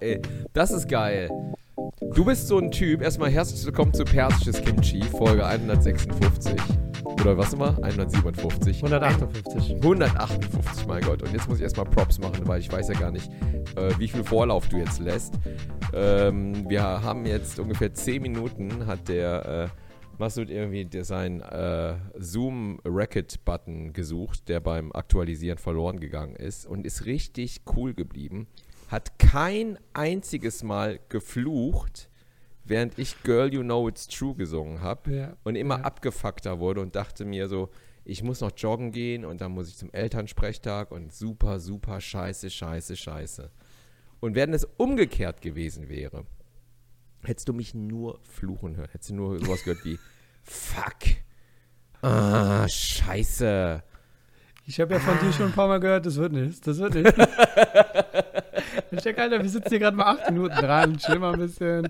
ey. Das ist geil. Du bist so ein Typ. Erstmal herzlich willkommen zu Persisches Kimchi, Folge 156. Oder was immer? 157. 158. 158, mein Gott. Und jetzt muss ich erstmal Props machen, weil ich weiß ja gar nicht, äh, wie viel Vorlauf du jetzt lässt. Ähm, wir haben jetzt ungefähr 10 Minuten, hat der äh, Masud irgendwie der seinen äh, Zoom-Racket-Button gesucht, der beim Aktualisieren verloren gegangen ist und ist richtig cool geblieben. Hat kein einziges Mal geflucht, während ich Girl You Know It's True gesungen habe Ja. und immer Ja. abgefuckter wurde und dachte mir so, ich muss noch joggen gehen und dann muss ich zum Elternsprechtag und super, super scheiße, scheiße, scheiße. Und wenn es umgekehrt gewesen wäre, hättest du mich nur fluchen hören. Hättest du nur sowas gehört wie Fuck. Ah, scheiße. Ich habe ja von dir schon ein paar Mal gehört, das wird nichts, das wird nichts. ich denke, Alter, wir sitzen hier gerade mal acht Minuten dran, chill mal ein bisschen.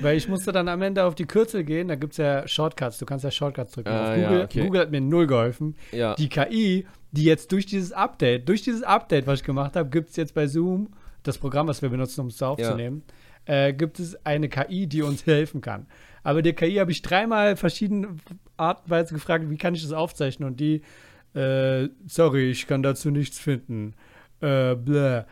Weil ich musste dann am Ende auf die Kürzel gehen, da gibt es ja Shortcuts, du kannst ja Shortcuts drücken. Ah, auf ja, Google, okay. Google hat mir null geholfen. Ja. Die KI, die jetzt durch dieses Update, durch dieses Update, was ich gemacht habe, gibt es jetzt bei Zoom, das Programm, was wir benutzen, um es aufzunehmen, äh, gibt es eine KI, die uns helfen kann. Aber der KI habe ich dreimal verschiedene Art und Weise gefragt, wie kann ich das aufzeichnen? Und die, äh, sorry, ich kann dazu nichts finden. Äh, bläh.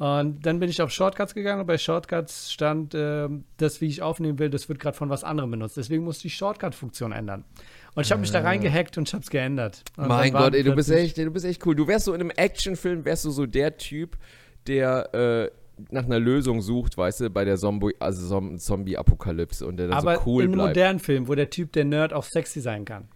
Und dann bin ich auf Shortcuts gegangen und bei Shortcuts stand, ähm, das, wie ich aufnehmen will, das wird gerade von was anderem benutzt. Deswegen musste ich die Shortcut-Funktion ändern. Und ich habe mich da reingehackt und ich habe es geändert. Und. Mein Gott, ey, du bist echt, du bist echt cool. Du wärst so in einem Actionfilm, wärst du so der Typ, der äh, nach einer Lösung sucht, weißt du, bei der Zombie, also Zom- Zombie-Apokalypse und der dann Aber so cool in bleibt. modernen Film, wo der Typ, der Nerd, auch sexy sein kann.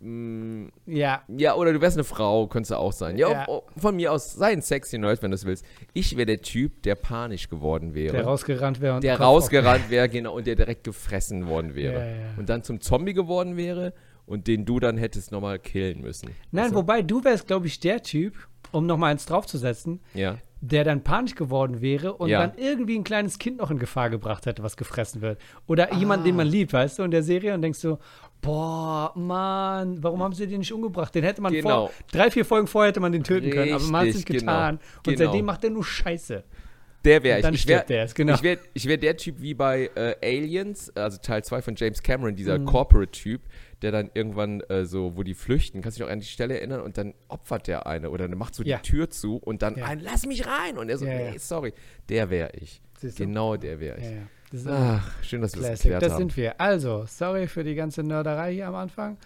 Mm, Ja, Ja, oder du wärst eine Frau, könntest du auch sein. Ja, Ja. oh, oh, von mir aus, sei ein sexy Nerd, wenn du es willst. Ich wäre der Typ, der panisch geworden wäre. der rausgerannt wäre und der rausgerannt wäre, genau, und der direkt gefressen worden wäre. Ja. Und dann zum Zombie geworden wäre und den du dann hättest nochmal killen müssen. Nein, du? wobei du wärst, glaube ich, der Typ, um noch mal eins draufzusetzen, Ja. Der dann panisch geworden wäre und Ja. dann irgendwie ein kleines Kind noch in Gefahr gebracht hätte, was gefressen wird. Oder jemand, Ah. den man liebt, weißt du, in der Serie und denkst so, boah, Mann, warum haben sie den nicht umgebracht? Den hätte man Genau. vor, drei, vier Folgen vorher hätte man den töten können, aber man hat es nicht Richtig, getan. genau. Und Genau. seitdem macht er nur Scheiße. Der wäre ich. dann ich wär, stirbt der erst, genau. Ich wäre wär der Typ wie bei äh, Aliens, also Teil 2 von James Cameron, dieser Mhm. Corporate-Typ, der dann irgendwann äh, so, wo die flüchten, kannst du dich noch an die Stelle erinnern und dann opfert der eine oder dann macht so Ja. die Tür zu und dann Ja. ein, lass mich rein und er so, nee, sorry. Der wäre ich. Du? Genau der wäre ich. Das ist Ach, schön, dass wir das geklärt Das haben. sind wir. Also, sorry für die ganze Nerderei hier am Anfang.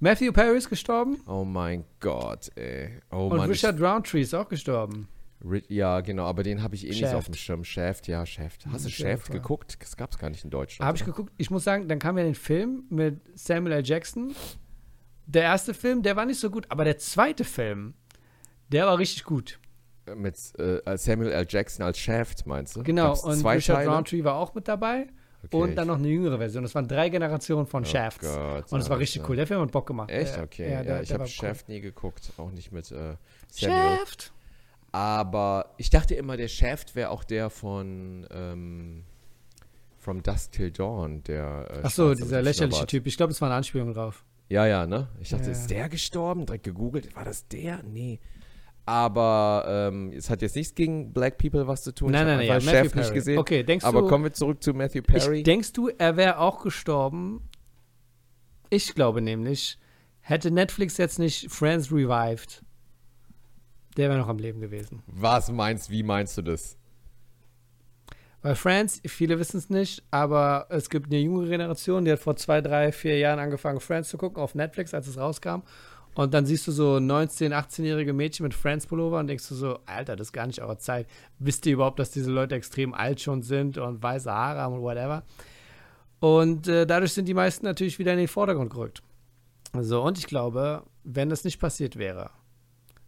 Matthew Perry ist gestorben Oh mein Gott, ey. Oh und Mann. Richard Roundtree ist auch gestorben. Ja, genau, aber den habe ich eh nicht so Shaft. auf dem Schirm. Shaft, ja, Shaft. Hast du Shaft, ja. geguckt? Das gab es gar nicht in Deutschland. Habe ich geguckt. Ich muss sagen, dann kam ja den Film mit Samuel L. Jackson. Der erste Film, der war nicht so gut, aber der zweite Film, der war richtig gut. Mit äh, Samuel L. Jackson als Shaft, meinst du? Genau. Gab's und zwei Richard Teile? Roundtree war auch mit dabei. Okay, und dann noch eine jüngere Version. Das waren drei Generationen von Oh Shafts. Gott, und es war richtig cool. Der Film hat Bock gemacht. Echt? Okay. Ja, Ja, der, ich der habe Shaft nie geguckt, auch nicht mit äh, Cool. Samuel. Shaft? Aber ich dachte immer, der Shaft wäre auch der von ähm, From Dusk Till Dawn, der. Äh, Ach so, dieser lächerliche. Typ. Ich glaube, das war eine Anspielung drauf. Ja, ja, ne? Ich dachte, Ja, ist der gestorben? Direkt gegoogelt. War das der? Nee. Aber ähm, es hat jetzt nichts gegen Black People was zu tun. Nein, nein, nein, ja, Matthew Shaft nicht Perry. gesehen. Okay, denkst Aber du, kommen wir zurück zu Matthew Perry. Ich, denkst du, er wäre auch gestorben? Ich glaube nämlich, hätte Netflix jetzt nicht Friends revived, der wäre noch am Leben gewesen. was meinst Wie meinst du das? Weil Friends, viele wissen es nicht, aber es gibt eine junge Generation, die hat vor zwei, drei, vier Jahren angefangen, Friends zu gucken auf Netflix, als es rauskam. Und dann siehst du so 19-, 18-jährige Mädchen mit Friends-Pullover und denkst du so, Alter, das ist gar nicht eure Zeit. Wisst ihr überhaupt, dass diese Leute extrem alt schon sind und weiße Haare haben und whatever? Und äh, dadurch sind die meisten natürlich wieder in den Vordergrund gerückt. So, und ich glaube, wenn das nicht passiert wäre,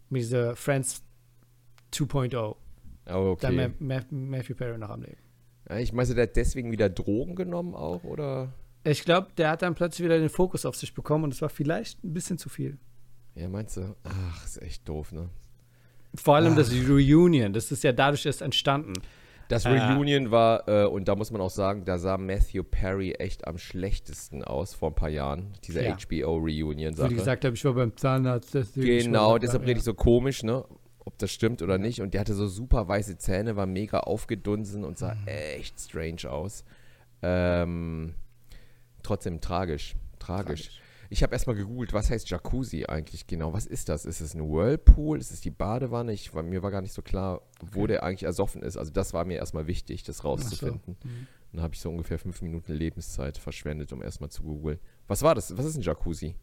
mit dieser Friends 2.0, Oh, dann okay. Ma Matthew Perry noch am Leben. Ja, ich meine, der hat deswegen wieder Drogen genommen auch, oder? Ich glaube, der hat dann plötzlich wieder den Fokus auf sich bekommen und es war vielleicht ein bisschen zu viel. Ja, meinst du? Ach, ist echt doof, ne? Vor allem Ah. das Reunion, das ist ja dadurch erst entstanden. Das Äh. Reunion war, äh, und da muss man auch sagen, da sah Matthew Perry echt am schlechtesten aus vor ein paar Jahren. Diese Ja. HBO-Reunion-Sache. die gesagt haben, ich war beim Zahnarzt. war Genau, deshalb ja. rede ich so komisch, ne? ob das stimmt oder nicht. Und der hatte so super weiße Zähne, war mega aufgedunsen und sah Mhm. echt strange aus. Ähm, trotzdem tragisch. Tragisch. Tragisch. Ich habe erstmal gegoogelt, was heißt Jacuzzi eigentlich genau? Was ist das? Ist es ein Whirlpool? Ist es die Badewanne? Ich, war, mir war gar nicht so klar, wo Okay. der eigentlich ersoffen ist. Also das war mir erstmal wichtig, das rauszufinden. Mhm. Dann habe ich so ungefähr fünf Minuten Lebenszeit verschwendet, um erstmal zu googeln. Was war das? Was ist ein Jacuzzi?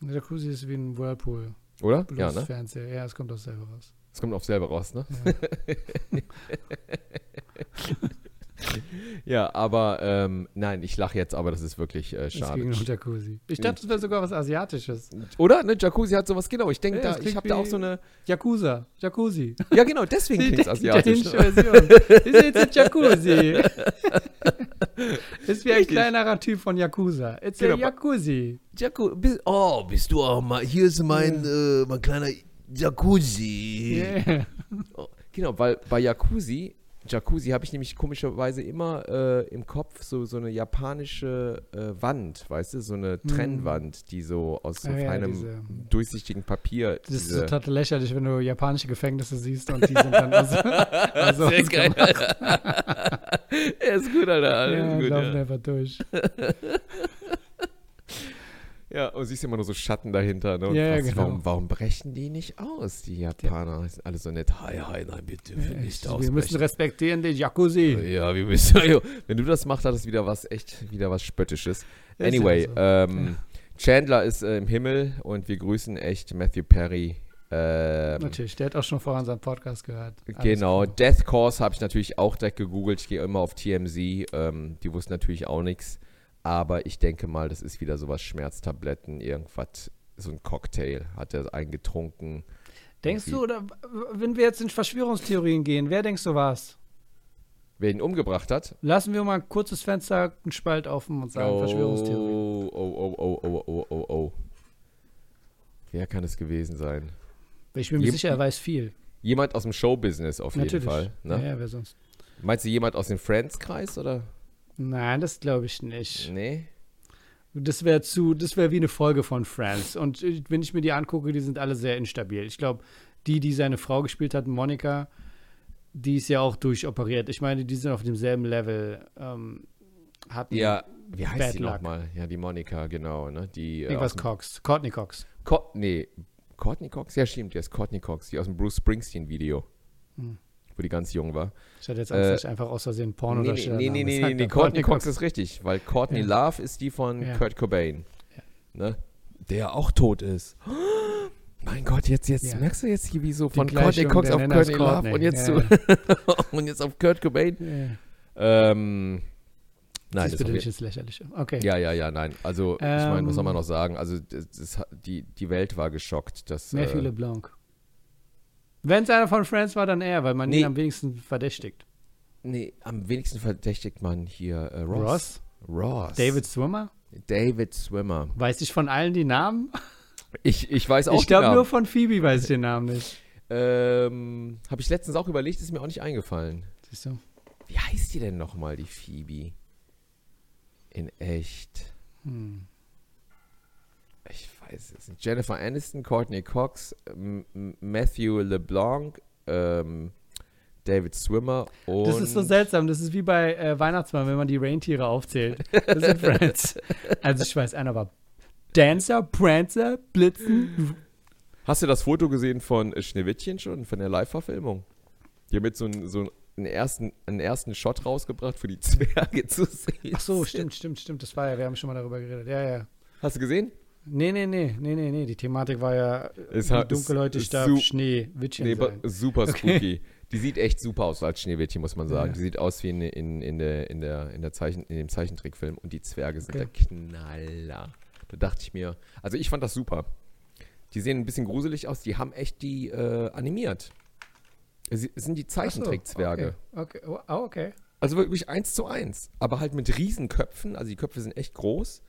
Ein Jacuzzi ist wie ein Whirlpool. Oder? Bloß Ja, ne? Fernseher. Ja, es kommt auch selber raus. Das kommt auf selber raus, ne? Ja. Ja, aber ähm, nein, ich lache jetzt, aber das ist wirklich äh, Es schade. ging um Jacuzzi. Ich dachte, das wäre sogar was Asiatisches. Oder? Ne, Jacuzzi hat sowas, genau. Ich denke, Ja, da, ich habe da auch so eine. Yakuza. Jacuzzi. Ja, genau, deswegen klingt es asiatisch. Version. Das ist jetzt ein Jacuzzi. ist wie ein kleinerer Typ von Yakuza. It's Genau. a Jacuzzi. Jacu bist, oh, bist du auch mal. Hier ist mein, äh, mein kleiner Jacuzzi. Yeah. Genau, weil bei Jacuzzi, Jacuzzi habe ich nämlich komischerweise immer äh, im Kopf so, so eine japanische äh, Wand, weißt du, so eine Trennwand, die so aus so Ah, ja, feinem diese- durchsichtigen Papier. Das ist total lächerlich, wenn du japanische Gefängnisse siehst und die sind dann also, also Sehr geil. er ist gut, Alter. Ja, gut, laufen ja. einfach durch. Ja, und siehst immer nur so Schatten dahinter. Ne? Und Ja, ja, genau. warum, warum brechen die nicht aus, die Japaner? Sind alle so nett. Hi, hi, nein, wir dürfen nicht Wir ausbrechen. müssen respektieren den Jacuzzi. Ja, wir müssen. Wenn du das machst, hat es wieder was echt, wieder was Spöttisches. Ja, ja Anyway, so. ähm, Chandler ist äh, im Himmel und wir grüßen echt Matthew Perry. Ähm, Natürlich, der hat auch schon vorher unseren Podcast gehört. Alles genau, cool. Death Course habe ich natürlich auch direkt gegoogelt. Ich gehe immer auf TMZ. Ähm, die wussten natürlich auch nichts. Aber ich denke mal, das ist wieder sowas Schmerztabletten, irgendwas, so ein Cocktail hat er eingetrunken. Denkst du, oder wenn wir jetzt in Verschwörungstheorien gehen, wer denkst du war's? Wer ihn umgebracht hat? Lassen wir mal ein kurzes Fenster, einen Spalt offen und sagen Verschwörungstheorie. Oh, oh, oh, oh, oh, oh, oh. Wer kann es gewesen sein? Ich bin mir Jem- sicher, er weiß viel. Jemand aus dem Showbusiness auf jeden Natürlich. Fall. Ne? Ja, ja, wer sonst? Meinst du jemand aus dem Friends-Kreis oder? Nein, das glaube ich nicht. Nee. Das wäre zu, das wäre wie eine Folge von Friends. Und wenn ich mir die angucke, die sind alle sehr instabil. Ich glaube, die, die seine Frau gespielt hat, Monika, die ist ja auch durchoperiert. Ich meine, die sind auf demselben Level. Ähm, hatten Ja, wie heißt Bad die nochmal? Ja, die Monika, genau, ne? Die, äh, irgendwas Cox. Courtney Cox. Co nee, Courtney Cox? Ja, stimmt, die ist Courtney Cox, die aus dem Bruce Springsteen-Video, Hm. Wo die ganz jung war. Ich hatte jetzt Angst, Äh, dass ich einfach aus Versehen Porno nee, nee, nee, nee, nee, nee, nee, Courtney Cox ist richtig, weil Courtney Ja. Love ist die von Ja. Kurt Cobain. Ja. Ne? Der auch tot ist. Mein Gott, jetzt, jetzt merkst du jetzt hier wie so von Courtney Cox auf Courtney Love Courtney. und jetzt, zu, und jetzt auf Kurt Cobain. Ähm, nein, das das ist bitte ins Lächerliche. Okay. Ja, ja, ja, nein. Also, ich meine, was soll man Ähm, noch sagen? Also, das, das, die, die Welt war geschockt, dass. Matthew Äh, LeBlanc. Wenn es einer von Friends war, dann er, weil man Nee. ihn am wenigsten verdächtigt. nee, am wenigsten verdächtigt man hier äh, Ross. Ross? Ross. David Swimmer? David Swimmer. Weiß ich von allen die Namen? Ich, ich weiß auch ich glaube nur von Phoebe weiß ich den Namen nicht. Ähm, Habe ich letztens auch überlegt, ist mir auch nicht eingefallen. Siehst du? Wie heißt die denn nochmal, die Phoebe? In echt. Hm. Weiß es nicht. Jennifer Aniston, Courtney Cox, M M- Matthew LeBlanc, ähm, David Swimmer und. Das ist so seltsam. Das ist wie bei äh, Weihnachtsmann, wenn man die Rentiere aufzählt. Das sind Friends. Also ich weiß, einer war Dancer, Prancer, Blitzen. Hast du das Foto gesehen von Schneewittchen schon, von der Live-Verfilmung? Die haben jetzt so, einen, so einen, ersten, einen ersten Shot rausgebracht für die Zwerge zu sehen. Ach so, stimmt, stimmt, stimmt. Das war ja, wir haben schon mal darüber geredet. Ja, ja. Hast du gesehen? Nee, nee, nee, nee, nee, nee. Die Thematik war ja, Es hat- dunkelhäutig es- darf su- Schneewittchen Nee, sein. super Okay. spooky. Die sieht echt super aus als Schneewittchen, muss man sagen. Ja. Die sieht aus wie in, in, in, der, in, der, in, der Zeichen, in dem Zeichentrickfilm. Und die Zwerge sind Okay. der Knaller. Da dachte ich mir, also ich fand das super. Die sehen ein bisschen gruselig aus. Die haben echt die äh, animiert. Es sind die Ach so, Zeichentrickzwerge. Okay, okay. Oh, okay. Also wirklich eins zu eins. Aber halt mit Riesenköpfen. Also die Köpfe sind echt groß.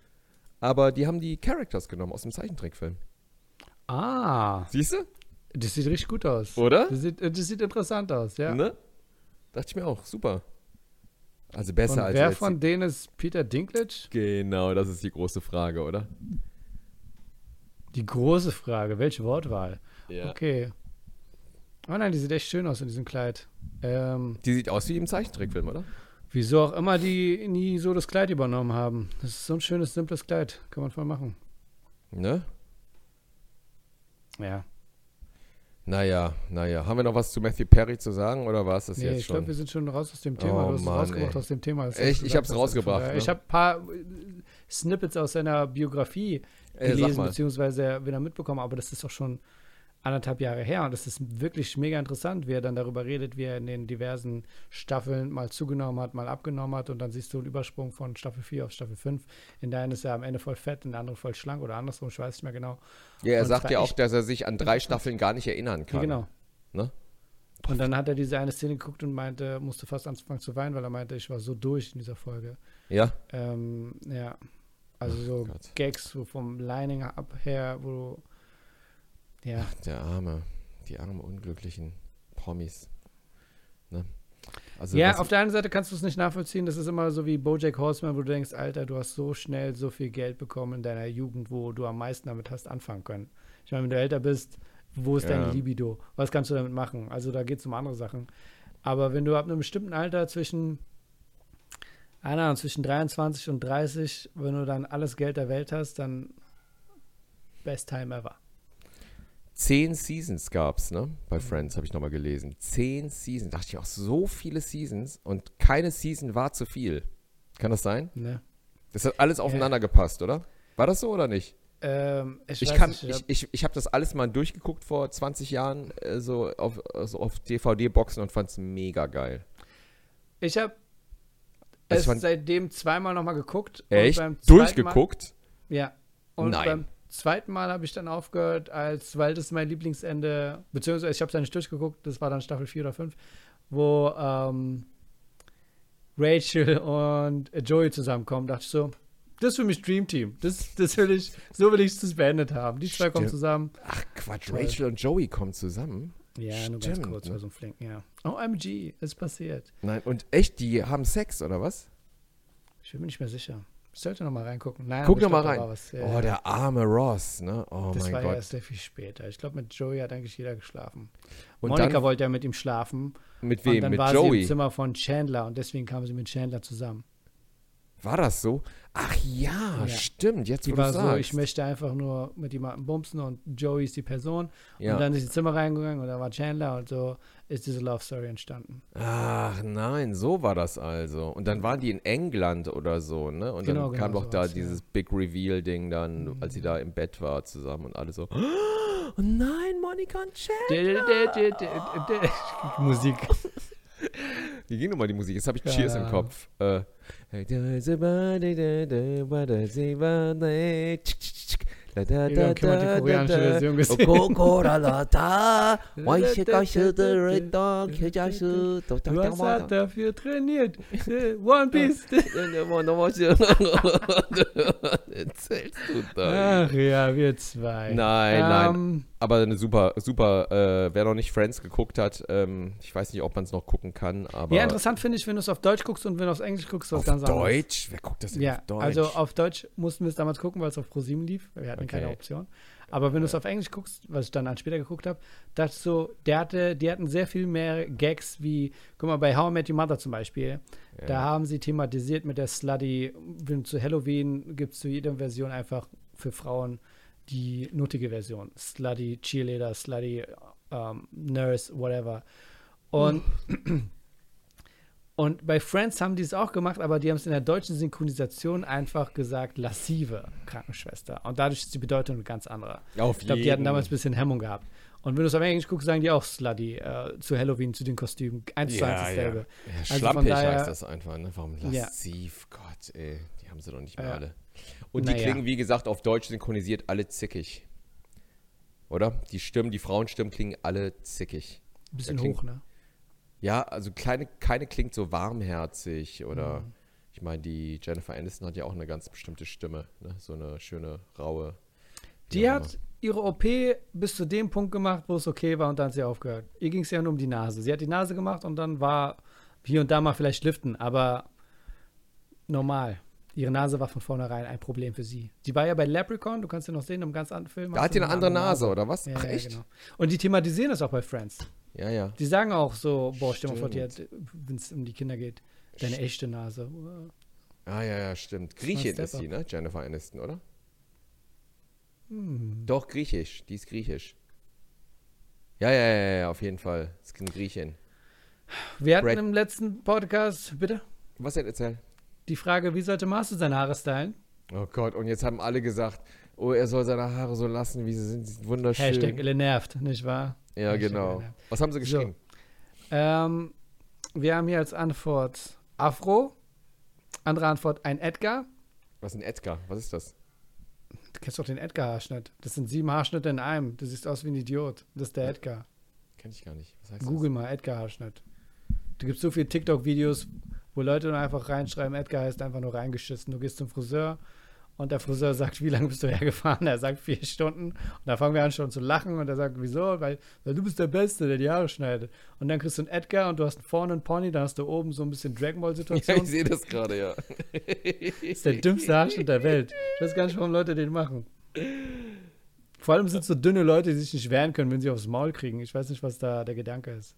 Aber die haben die Characters genommen aus dem Zeichentrickfilm. Ah, Siehst du? das sieht richtig gut aus. Oder? Das sieht, das sieht interessant aus, ja. Ne? Dachte ich mir auch. Super. Also besser Und als wer von denen ist Peter Dinklage? Genau, das ist die große Frage, oder? Die große Frage, welche Wortwahl? Ja. Okay. Oh nein, die sieht echt schön aus in diesem Kleid. Ähm, Die sieht aus wie im Zeichentrickfilm, oder? Wieso auch immer die nie so das Kleid übernommen haben. Das ist so ein schönes, simples Kleid. Kann man voll machen. Ne? Ja. Naja, naja. Haben wir noch was zu Matthew Perry zu sagen oder war es das Nee, jetzt ich schon? glaube, wir sind schon raus aus dem Thema. Oh du hast es Mann, rausgebracht ey. aus dem Thema. Echt? Ich hab's hast. rausgebracht, ne? Ich habe ein paar äh, Snippets aus seiner Biografie Ey, gelesen, beziehungsweise wieder mitbekommen, aber das ist doch schon anderthalb Jahre her und das ist wirklich mega interessant, wie er dann darüber redet, wie er in den diversen Staffeln mal zugenommen hat, mal abgenommen hat und dann siehst du einen Übersprung von Staffel 4 auf Staffel 5. In der einen ist er am Ende voll fett, in der anderen voll schlank oder andersrum, ich weiß nicht mehr genau. Ja, er Und sagt ja auch, dass er sich an drei Staffeln gar nicht erinnern Ja, kann. genau. Ne? Und dann hat er diese eine Szene geguckt und meinte, musste fast anfangen zu weinen, weil er meinte, ich war so durch in dieser Folge. Ja? Ähm, ja. Also so Gott. Gags so vom Lining ab her, wo du, ja, Der arme, die armen unglücklichen Promis. Ne? Also ja, auf der einen Seite kannst du es nicht nachvollziehen. Das ist immer so wie Bojack Horseman, wo du denkst, Alter, du hast so schnell so viel Geld bekommen in deiner Jugend, wo du am meisten damit hast anfangen können. Ich meine, wenn du älter bist, wo ist Ja. deine Libido? Was kannst du damit machen? Also da geht es um andere Sachen. Aber wenn du ab einem bestimmten Alter zwischen, keine Ahnung, zwischen 23 und 30, wenn du dann alles Geld der Welt hast, dann best time ever. Zehn Seasons gab's, ne? Bei Friends habe ich nochmal gelesen. Zehn Seasons. Dachte ich auch, so viele Seasons und keine Season war zu viel. Kann das sein? Ne? Das hat alles aufeinander gepasst, oder? War das so oder nicht? Ähm, ich, Ich kann, nicht, ich, ich, ich habe das alles mal durchgeguckt vor 20 Jahren, äh, so auf, so auf DVD-Boxen und fand's mega geil. Ich habe Also es fand- seitdem zweimal nochmal geguckt. und Echt? beim zweiten Mal- Durchgeguckt? Ja. Und Nein. beim zweiten Mal habe ich dann aufgehört, als, weil das mein Lieblingsende, beziehungsweise ich habe es ja nicht durchgeguckt, das war dann Staffel 4 oder 5, wo ähm, Rachel und Joey zusammenkommen, dachte ich so, das ist für mich Dream Team. Das, das will ich, so will ich es beendet haben. Die zwei kommen Stimmt. zusammen. Ach Quatsch. Rachel und Joey kommen zusammen. Ja, nur ganz Stimmt, kurz, ne? so einem Flinken, ja. OMG, ist passiert. Nein, und echt, die haben Sex, oder was? Ich bin mir nicht mehr sicher. Ich sollte noch mal reingucken. Nein, Guck noch mal rein. was. Ja, Oh, ja. der arme Ross, ne? Oh Das mein war ja Gott. erst sehr viel später. Ich glaube, mit Joey hat eigentlich jeder geschlafen. Und Monika dann wollte ja mit ihm schlafen. mit und wem? dann Mit war sie Joey? im Zimmer von Chandler und deswegen kam sie mit Chandler zusammen. War das so? Ach ja, Ja. stimmt, jetzt wo Die du war so, ich möchte einfach nur mit jemandem bumsen und Joey ist die Person. ja. Und dann ist ins Zimmer reingegangen und da war Chandler und so ist diese Love Story entstanden. Ach nein, so war das also. Und dann waren die in England oder so, ne? Und Genau, dann kam genau doch so da dieses Big Reveal-Ding dann, Mhm. als sie da im Bett war zusammen und alle so. Oh nein, Monika und d- Musik. Wie ging nochmal die Musik? Jetzt habe ich Cheers im. Kopf. Äh, haben Kimmer die koreanische Version Du hast hart dafür trainiert. Äh, One Piece. Erzählst du da? Ach ja, wir zwei. Nein, nein. Aber eine super, super, äh, wer noch nicht Friends geguckt hat, ähm, ich weiß nicht, ob man es noch gucken kann, aber Ja, interessant finde ich, wenn du es auf Deutsch guckst und wenn du auf Englisch guckst, was auf ganz anderes. Deutsch? Wer guckt das denn Ja, auf Deutsch? also auf Deutsch mussten wir es damals gucken, weil es auf ProSieben lief. Wir hatten keine Okay. Option. Aber wenn du es auf Englisch guckst, was ich dann an später geguckt habe, dachte ich so, der hatte, die hatten sehr viel mehr Gags wie, guck mal, bei How I Met Your Mother zum Beispiel, da haben sie thematisiert mit der Slutty, wenn zu Halloween gibt es zu jeder Version einfach für Frauen die nuttige Version. Slutty Cheerleader, Slutty ähm, Nurse, whatever. Und Und bei Friends haben die es auch gemacht, aber die haben es in der deutschen Synchronisation einfach gesagt, lassive Krankenschwester. Und dadurch ist die Bedeutung eine ganz andere. auf Ich glaube, die hatten damals ein bisschen Hemmung gehabt. Und wenn du es auf Englisch guckst, sagen die auch Slutty äh, zu Halloween, zu den Kostümen. Eins zu eins ja, ja. dasselbe. ja, Also schlampig daher- heißt das einfach, ne? Warum Ja. lassiv? Gott, ey, die haben sie doch nicht mehr Ja. alle. Und die Naja. klingen, wie gesagt, auf Deutsch synchronisiert alle zickig. Oder? Die Stimmen, die Frauenstimmen klingen alle zickig. Ein bisschen Ja, klingt- hoch, ne? Ja, also kleine, keine klingt so warmherzig oder Mhm. ich meine, die Jennifer Aniston hat ja auch eine ganz bestimmte Stimme, ne? so eine schöne, raue. Die auch hat ihre OP bis zu dem Punkt gemacht, wo es okay war und dann hat sie aufgehört. Ihr ging es ja nur um die Nase. Sie hat die Nase gemacht und dann war hier und da mal vielleicht lüften, aber normal. Ihre Nase war von vornherein ein Problem für sie. Sie war ja bei Leprechaun, du kannst ja noch sehen, im ganz anderen Film. Da hat die eine andere Nase, oder was? Ja, Ach ja, echt? genau. Und die thematisieren das auch bei Friends. Ja, ja. Die sagen auch so, boah, stell mal vor, Stimmt. wenn es um die Kinder geht, deine echte Nase. Ah, ja, ja, stimmt. Griechin ist sie, ne? Jennifer Aniston, oder? Hm. Doch, griechisch. Die ist griechisch. Ja, ja, ja, ja, auf jeden Fall. Das ist ein Griechin. Wir hatten Brad- im letzten Podcast, bitte, Was hat erzählt? Die Frage, wie sollte Marcel seine Haare stylen? Oh Gott, und jetzt haben alle gesagt, oh, er soll seine Haare so lassen, wie sie sind. Sie sind wunderschön. Hashtag nervt, nicht wahr? ja, Hashtag genau. Ille nervt. Was haben sie geschrieben? Ähm, wir haben hier als Antwort Afro. Andere Antwort ein Edgar. Was ist ein Edgar? Was ist das? Du kennst doch den Edgar-Haarschnitt. Das sind sieben Haarschnitte in einem. Du siehst aus wie ein Idiot. Das ist der Edgar. Kenn ich gar nicht. Google mal Edgar-Haarschnitt. Du gibst so viele TikTok-Videos, wo Leute dann einfach reinschreiben, Edgar heißt einfach nur reingeschissen. Du gehst zum Friseur und der Friseur sagt, wie lange bist du hergefahren? Er sagt vier Stunden. Und da fangen wir an schon zu lachen und er sagt, wieso? Weil, weil du bist der Beste, der die Haare schneidet. Und dann kriegst du einen Edgar und du hast vorne einen Pony, dann hast du oben so ein bisschen Dragon das? Ja, Ball-Situation. ich sehe das gerade, ja. Das ist der dümmste Haarschnitt der Welt. Ich weiß gar nicht, warum Leute den machen. Vor allem sind es so dünne Leute, die sich nicht wehren können, wenn sie aufs Maul kriegen. Ich weiß nicht, was da der Gedanke ist.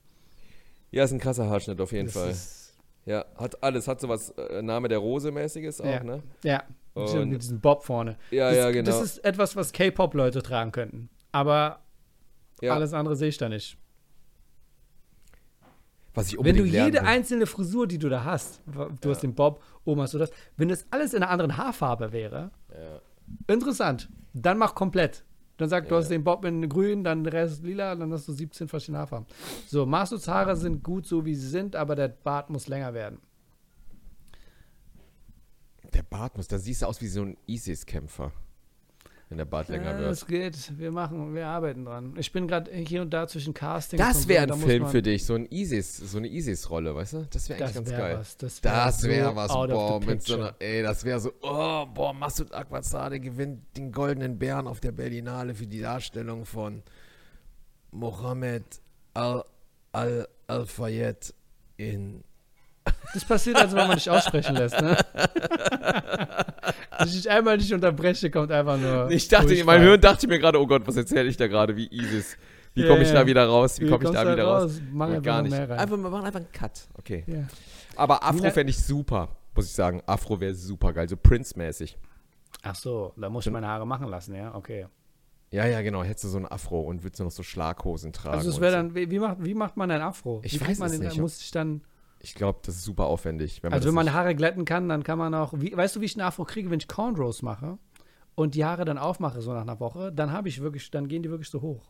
Ja, ist ein krasser Haarschnitt auf jeden Das Fall. Ist, Ja, hat alles, hat sowas äh, Name der Rose mäßiges auch, Ja. ne? ja, Und- mit diesem Bob vorne. Ja, das, ja, genau. Das ist etwas, was K-Pop-Leute tragen könnten. Aber ja. alles andere sehe ich da nicht. Was ich Wenn unbedingt du lernen jede will. einzelne Frisur, die du da hast, du hast den Bob, oben hast du das, wenn das alles in einer anderen Haarfarbe wäre, Ja. interessant. Dann mach komplett. Dann sag, du Ja. hast den Bob in grün, dann der Rest lila, dann hast du 17 verschiedene Haarfarben. So, Marsus Haare sind gut so, wie sie sind, aber der Bart muss länger werden. Der Bart muss, da siehst du aus wie so ein ISIS-Kämpfer. Wenn der Bart länger Ja, wird. das geht. Wir machen, wir arbeiten dran. Ich bin gerade hier und da zwischen Castings. Das und wäre ein Film für dich, so ein ISIS, so eine ISIS-Rolle, weißt du? Das wäre eigentlich Das ganz wäre geil. was. Das wäre so was, out of boah, mit so einer, ey, das wäre so, oh, boah, Masud Akwazade gewinnt den goldenen Bären auf der Berlinale für die Darstellung von Mohammed Al, Al, Al Fayed in Das passiert, also wenn man dich aussprechen lässt, ne? Wenn ich dich einmal nicht unterbreche, kommt einfach nur. Ich dachte, in meinem Hirn dachte ich mir gerade, oh Gott, was erzähle ich da gerade, wie ISIS? Wie komme ich da wieder raus? Wie Wie komme ich da wieder raus? Mach einfach gar nicht. mehr rein. Einfach, wir machen einfach einen Cut. Okay. Ja. Aber Afro fände ich super, muss ich sagen. Afro wäre super geil, so Prince-mäßig. Ach so, da muss ich meine Haare machen lassen, ja? Okay. Ja, ja, genau. Hättest du so ein Afro und würdest du noch so Schlaghosen tragen. Also es wäre so. dann, wie, macht, wie macht man ein Afro? Ich wie weiß man es den, nicht. Muss ich dann, Ich glaube, das ist super aufwendig. Wenn man also wenn man Haare glätten kann, dann kann man auch, wie, weißt du, wie ich ein Afro kriege, wenn ich Cornrows mache und die Haare dann aufmache, so nach einer Woche, dann habe ich wirklich, dann gehen die wirklich so hoch.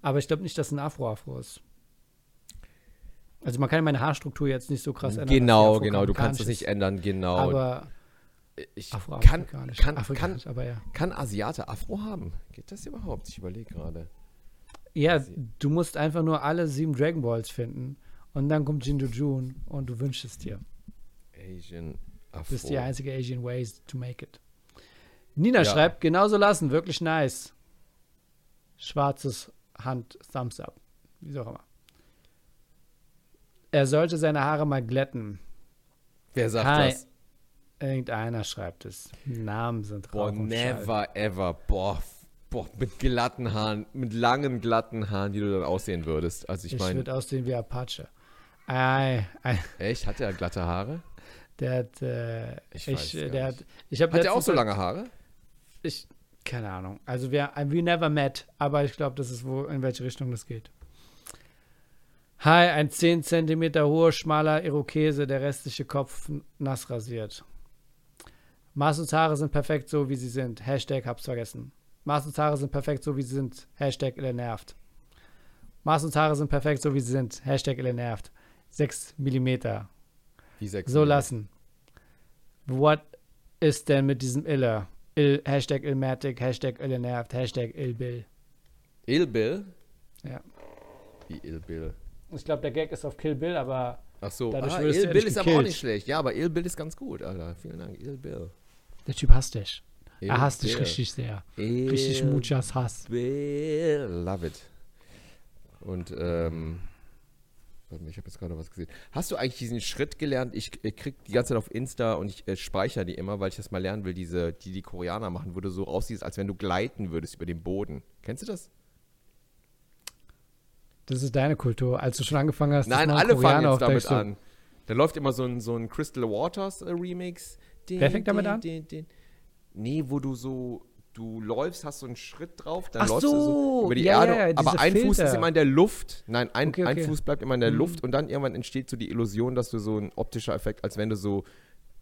Aber ich glaube nicht, dass ein Afro-Afro ist. Also man kann meine Haarstruktur jetzt nicht so krass ändern. Genau, genau. Du kannst es nicht ändern, genau. Aber ich afro kann, kann, kann, aber ja. kann Asiate Afro haben? Geht das überhaupt? Ich überlege gerade. Ja, du musst einfach nur alle sieben Dragon Balls finden und dann kommt Jinju Jun und du wünschst es dir. Asian Afro. Das ist die einzige Asian Ways to make it. Nina Ja. schreibt, genauso lassen, wirklich nice. Schwarzes Hand, Thumbs up. Wie auch immer. Er sollte seine Haare mal glätten. Wer sagt Hi. das? Irgendeiner schreibt es. Namen sind Boah, und Schall. never ever. Boah, boah, mit glatten Haaren, mit langen, glatten Haaren, die du dann aussehen würdest. Also ich, Ich würde aussehen wie Apache. Ei, ei, echt? Hat er glatte Haare? der hat, äh, Ich ich, weiß gar der nicht. hat, ich Hat er auch so lange Haare? Ich, keine Ahnung. Also wir, we never met, aber ich glaube, das ist wo, in welche Richtung das geht. Hi, ein 10 cm hoher, schmaler Irokese, der restliche Kopf nass rasiert. Masuds Haare sind perfekt so, wie sie sind. Hashtag hab's vergessen. Masuds Haare sind perfekt so, wie sie sind. Hashtag Ille nervt. Masuds Haare sind perfekt so, wie sie sind. Hashtag Ille nervt. 6 Millimeter. Wie sechs So Millimeter. lassen. What ist denn mit diesem Ille? Il, Hashtag Illmatic, Hashtag Ille nervt, Hashtag Illbill. Il Bill? Ja. Wie Il Bill? Ich glaube, der Gag ist auf Kill Bill, aber Ach so, Dadurch ah, wirst du Il ja Bill ist aber auch gekillt. nicht schlecht. Ja, aber Il Bill ist ganz gut, Alter. Vielen Dank, Il Bill. der Typ hasst dich. Il er hasst dich Bill. richtig sehr. Il Richtig muchas Hass. Bill. Love it. Und, ähm, warte mal, ich habe jetzt gerade was gesehen. Hast du eigentlich diesen Schritt gelernt? Ich, äh, krieg die ganze Zeit auf Insta und ich äh, speichere die immer, weil ich das mal lernen will, diese, die die Koreaner machen, wo du so aussiehst, als wenn du gleiten würdest über den Boden. Kennst du das? Das ist deine Kultur. Als du schon angefangen hast, Nein, das alle fangen Koreaner jetzt auf damit an. Da läuft immer so ein, so ein Crystal Waters äh, Remix. Wer fängt damit an? Nee, wo du so, du läufst, hast so einen Schritt drauf, dann Ach läufst du so so, über die ja, Erde. ja, aber ein Fuß Filter. ist immer in der Luft. Nein, ein, Okay, ein okay. Fuß bleibt immer in der Mhm. Luft und dann irgendwann entsteht so die Illusion, dass du so ein optischer Effekt, als wenn du so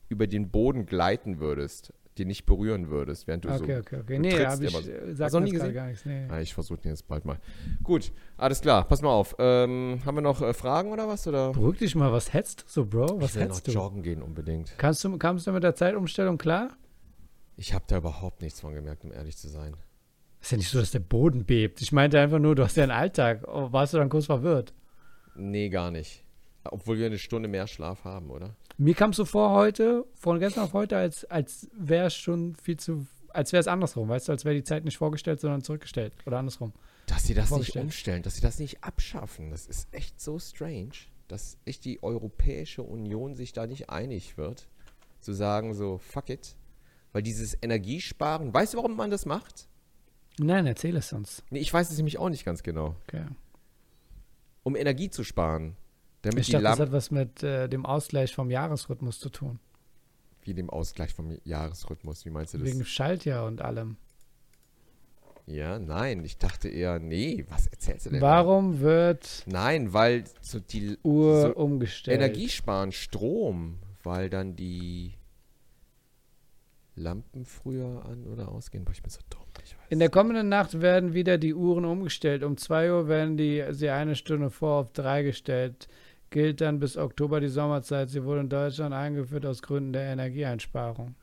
über den Boden gleiten würdest, die nicht berühren würdest, während du so. Okay, okay, okay. Nee, trittst hab ich, so. äh, du noch nie gesehen? gar nichts. Nee. Ah, ich versuche den jetzt bald mal. Gut, alles klar, pass mal auf. Ähm, haben wir noch äh, Fragen oder was? Oder? Beruhig dich mal, was hetzt du so, Bro? Was ich will noch hetzt du? joggen gehen unbedingt. Kannst du? Kamst du mit der Zeitumstellung klar? Ich habe da überhaupt nichts von gemerkt, um ehrlich zu sein. Ist ja nicht so, dass der Boden bebt. Ich meinte einfach nur, du hast ja einen Alltag. Oh, warst du dann kurz verwirrt? Nee, gar nicht. Obwohl wir eine Stunde mehr Schlaf haben, oder? Mir kam es so vor heute, von gestern auf heute, als, als wäre es schon viel zu, als wäre es andersrum, weißt du, als wäre die Zeit nicht vorgestellt, sondern zurückgestellt. Oder andersrum. Dass sie das nicht umstellen, dass sie das nicht abschaffen, das ist echt so strange, dass echt die Europäische Union sich da nicht einig wird, zu sagen so, fuck it. Weil dieses Energiesparen, weißt du, warum man das macht? Nein, erzähl es uns. Nee, ich weiß es nämlich auch nicht ganz genau. Okay. Um Energie zu sparen. Damit Ich die dachte, das hat was mit äh, dem Ausgleich vom Jahresrhythmus zu tun. wie dem Ausgleich vom Jahresrhythmus, wie meinst du das? Wegen Schaltjahr und allem. Ja, nein, ich dachte eher, nee, was erzählst du denn? Warum wird Nein, weil so die Uhr so umgestellt? Energie sparen, Strom, weil dann die Lampen früher an oder ausgehen. Boah, ich bin so dumm. In der kommenden Nacht werden wieder die Uhren umgestellt. Um 2 Uhr werden die, sie eine Stunde vor auf 3 gestellt. Gilt dann bis Oktober die Sommerzeit. Sie wurde in Deutschland eingeführt aus Gründen der Energieeinsparung.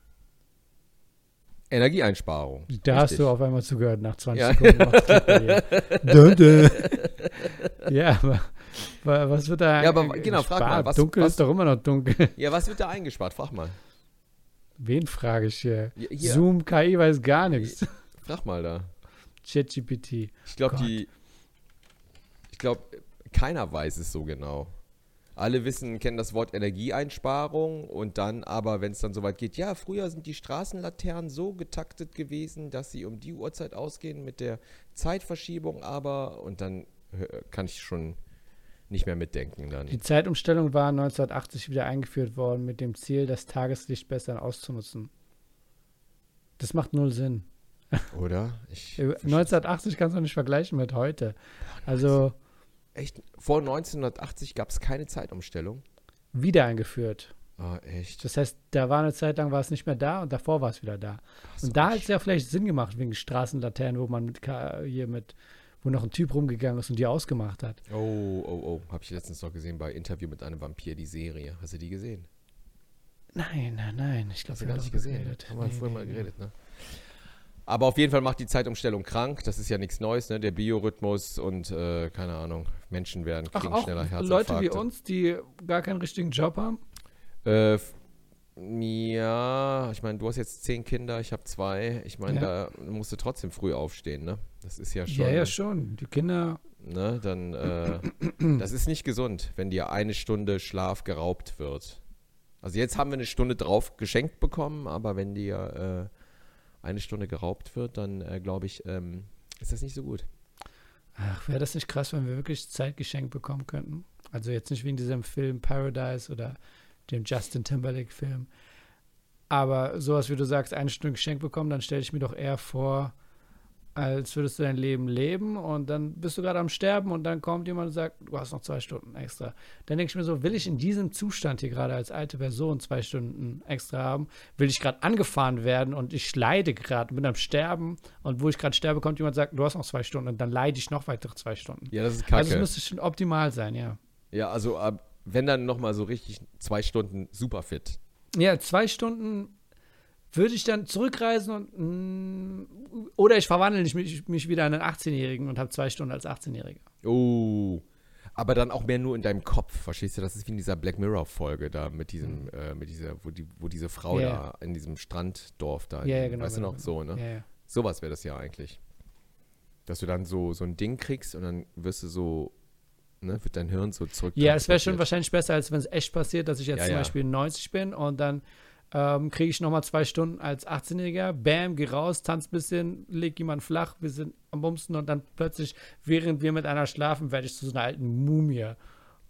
Energieeinsparung. Da hast Richtig. du auf einmal zugehört nach 20 Ja. Sekunden. ja, aber wa- was wird da Ja, aber genau, frag mal, was- Dunkel was- ist doch immer noch dunkel. Ja, was wird da eingespart? Frag mal. Wen frage ich hier? Ja, hier. Zoom, KI weiß gar nichts. Frag mal da. ChatGPT. Ich glaube, Gott. die. Ich glaube, keiner weiß es so genau. Alle wissen, kennen das Wort Energieeinsparung und dann aber, wenn es dann soweit geht, ja, früher sind die Straßenlaternen so getaktet gewesen, dass sie um die Uhrzeit ausgehen mit der Zeitverschiebung, aber und dann kann ich schon nicht mehr mitdenken dann. Die Zeitumstellung war 1980 wieder eingeführt worden mit dem Ziel, das Tageslicht besser auszunutzen. Das macht null Sinn. Oder? Ich, Äh, 1980 kannst du nicht vergleichen mit heute. Also echt, vor 1980 gab es keine Zeitumstellung. wieder eingeführt. Ah, echt. Das heißt, da war eine Zeit lang war es nicht mehr da und davor war es wieder da. So, Und da hat es ja vielleicht Sinn gemacht wegen Straßenlaternen, wo man mit hier mit, wo noch ein Typ rumgegangen ist und die ausgemacht hat. Oh, oh, oh. Habe ich letztens noch gesehen bei Interview mit einem Vampir, die Serie. Hast du die gesehen? Nein, nein, nein. Ich glaube, wir gar haben nicht darüber gesehen. geredet. Haben wir Nee, früher nee, mal geredet, ne? Aber auf jeden Fall macht die Zeitumstellung krank. Das ist ja nichts Neues, ne? Der Biorhythmus und äh, keine Ahnung, Menschen werden, Ach, kriegen auch schneller Leute Herzinfarkte. wie uns, die gar keinen richtigen Job haben? Äh, ja, ich meine, du hast jetzt zehn Kinder, ich habe zwei. Ich meine, Ja. da musst du trotzdem früh aufstehen, ne? Das ist ja schon. Ja, ja, schon. Die Kinder. Ne? Dann, äh, das ist nicht gesund, wenn dir eine Stunde Schlaf geraubt wird. Also jetzt haben wir eine Stunde drauf geschenkt bekommen, aber wenn dir äh, eine Stunde geraubt wird, dann äh, glaube ich, ähm, ist das nicht so gut. Ach, wäre das nicht krass, wenn wir wirklich Zeit geschenkt bekommen könnten? Also jetzt nicht wie in diesem Film Paradise oder dem Justin Timberlake-Film. Aber sowas, wie du sagst, eine Stunde geschenkt bekommen, dann stelle ich mir doch eher vor, als würdest du dein Leben leben und dann bist du gerade am Sterben und dann kommt jemand und sagt, du hast noch zwei Stunden extra. Dann denke ich mir so, will ich in diesem Zustand hier gerade als alte Person zwei Stunden extra haben? Will ich gerade angefahren werden und ich leide gerade, bin am Sterben und wo ich gerade sterbe, kommt jemand und sagt, du hast noch zwei Stunden und dann leide ich noch weitere zwei Stunden. Ja, das ist kacke. Also es müsste schon optimal sein, ja. ja, also äh, wenn dann nochmal so richtig zwei Stunden super fit. Ja, zwei Stunden würde ich dann zurückreisen und mm, oder ich verwandle mich, mich wieder in einen 18-Jährigen und habe zwei Stunden als 18-Jähriger. Oh. Aber dann auch mehr nur in deinem Kopf, verstehst du? Das ist wie in dieser Black Mirror-Folge da mit diesem, äh, mit dieser, wo, die, wo diese Frau Mhm. Ja. da in diesem Stranddorf da, Ja, ja, in- genau, weißt genau, du noch, so, ne? Ja, ja. Sowas wäre das ja eigentlich. Dass du dann so, so ein Ding kriegst und dann wirst du so, ne, wird dein Hirn so zurück. Ja, es wäre schon wahrscheinlich besser, als wenn es echt passiert, dass ich jetzt Ja, zum ja. Beispiel 90 bin und dann ähm, kriege ich nochmal zwei Stunden als 18-Jähriger, bam, geh raus, tanz ein bisschen, leg jemand flach, wir sind am Bumsen und dann plötzlich, während wir mit einer schlafen, werde ich zu so einer alten Mumie.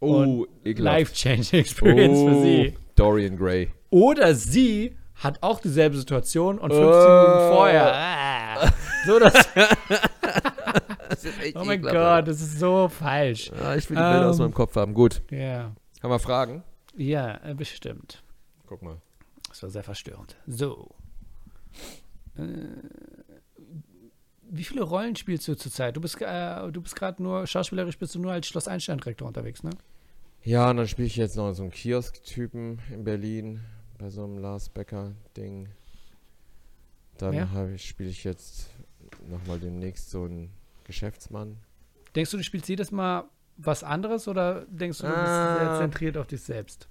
Oh. Life-changing Experience oh, für sie. Dorian Gray. Oder sie hat auch dieselbe Situation und 15 Oh. Minuten vorher. Ah, so das. Das ist echt Oh mein Gott, das ist so falsch. Ah, ich will die Bilder aus Ähm. meinem Kopf haben. Gut. Ja. Haben wir Fragen? Ja, äh, bestimmt. Guck mal. Das war sehr verstörend. So. Äh, wie viele Rollen spielst du zurzeit? Du bist, äh, du bist gerade nur, schauspielerisch bist du nur als Schloss Einstein-Direktor unterwegs, ne? Ja, und dann spiele ich jetzt noch so einen Kiosk-Typen in Berlin bei so einem Lars Becker-Ding. Dann Ja. spiele ich jetzt nochmal demnächst so einen Geschäftsmann. Denkst du, du spielst jedes Mal was anderes oder denkst du, du bist Ah. sehr zentriert auf dich selbst?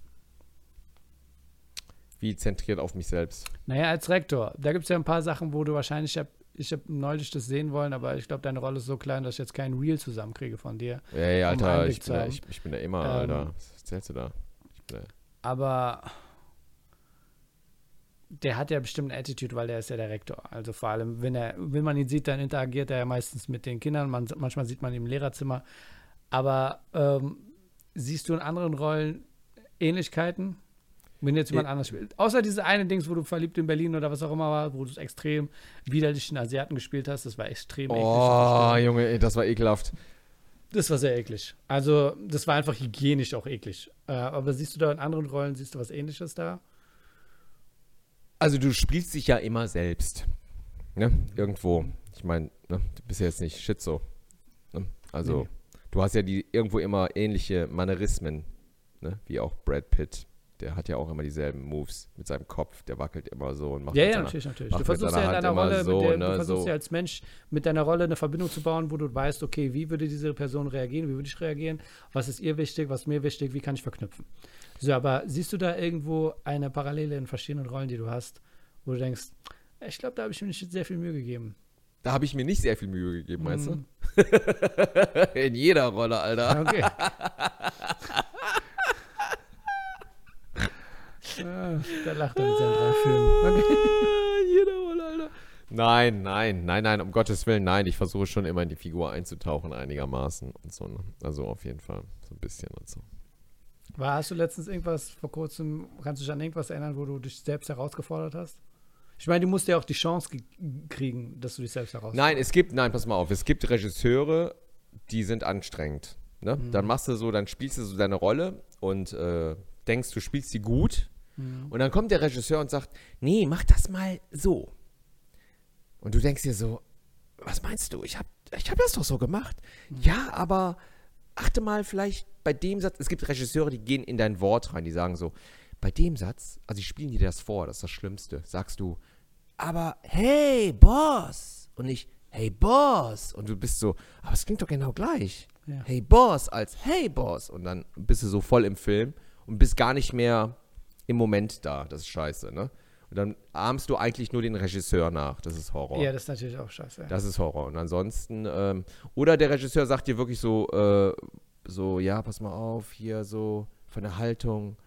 Wie zentriert auf mich selbst. Naja, als Rektor, da gibt es ja ein paar Sachen, wo du wahrscheinlich, ich habe ich hab neulich das sehen wollen, aber ich glaube, deine Rolle ist so klein, dass ich jetzt kein Reel zusammenkriege von dir. Ey, Um Alter, ich bin, da, ich, ich bin da immer, Ähm. Alter. Was erzählst du da? Da. Aber der hat ja bestimmt eine Attitude, weil der ist ja der Rektor. Also vor allem, wenn er, wenn man ihn sieht, dann interagiert er ja meistens mit den Kindern. Man, manchmal sieht man ihn im Lehrerzimmer. Aber ähm, siehst du in anderen Rollen Ähnlichkeiten? Wenn jetzt jemand Ä- anders spielt. Außer diese eine Dings, wo du verliebt in Berlin oder was auch immer war, wo du extrem widerlichen Asiaten gespielt hast, das war extrem eklig. Oh, verstörend. Junge, das war ekelhaft. Das war sehr eklig. Also, das war einfach hygienisch auch eklig. Äh, aber siehst du da in anderen Rollen, siehst du was ähnliches da? Also du spielst dich ja immer selbst. Ne? Irgendwo. Ich meine, ne? du bist ja jetzt nicht Schizo. Ne? Also Nee. du hast ja die irgendwo immer ähnliche Manierismen. Ne? Wie auch Brad Pitt. Der hat ja auch immer dieselben Moves mit seinem Kopf. Der wackelt immer so und macht Ja, ja, seiner- natürlich, natürlich. Du versuchst ja in deiner Rolle, so, mit der, ne, du versuchst so. ja als Mensch mit deiner Rolle eine Verbindung zu bauen, wo du weißt, okay, wie würde diese Person reagieren, wie würde ich reagieren, was ist ihr wichtig, was ist mir wichtig, wie kann ich verknüpfen. So, aber siehst du da irgendwo eine Parallele in verschiedenen Rollen, die du hast, wo du denkst, ich glaube, da habe ich mir nicht sehr viel Mühe gegeben. Da habe ich mir nicht sehr viel Mühe gegeben, meinst Mhm. du? In jeder Rolle, Alter. Okay. Ah, da lacht er mit seinen drei Filmen. Okay. Jeder Rolle, Alter. Nein, nein, nein, nein, um Gottes Willen, nein. Ich versuche schon immer in die Figur einzutauchen, einigermaßen und so. Ne? Also auf jeden Fall so ein bisschen und so. War, hast du letztens irgendwas vor kurzem, kannst du dich an irgendwas erinnern, wo du dich selbst herausgefordert hast? Ich meine, du musst ja auch die Chance ge- kriegen, dass du dich selbst herausforderst. Nein, es gibt, nein, pass mal auf, es gibt Regisseure, die sind anstrengend. Ne? Mhm. Dann machst du so, dann spielst du so deine Rolle und äh, denkst, du spielst sie gut. Mhm. Und dann kommt der Regisseur und sagt, nee, mach das mal so. Und du denkst dir so, was meinst du? Ich hab, ich hab das doch so gemacht. Mhm. Ja, aber achte mal vielleicht bei dem Satz, es gibt Regisseure, die gehen in dein Wort rein, die sagen so, bei dem Satz, also die spielen dir das vor, das ist das Schlimmste, sagst du, aber hey, Boss. Und nicht, hey, Boss. Und du bist so, aber es klingt doch genau gleich. Ja. Hey, Boss als hey, Boss. Und dann bist du so voll im Film und bist gar nicht mehr im Moment da. Das ist scheiße, ne? Und dann ahmst du eigentlich nur den Regisseur nach. Das ist Horror. Ja, das ist natürlich auch scheiße. Das ist Horror. Und ansonsten, ähm, oder der Regisseur sagt dir wirklich so, äh, so, ja, pass mal auf, hier so von der Haltung,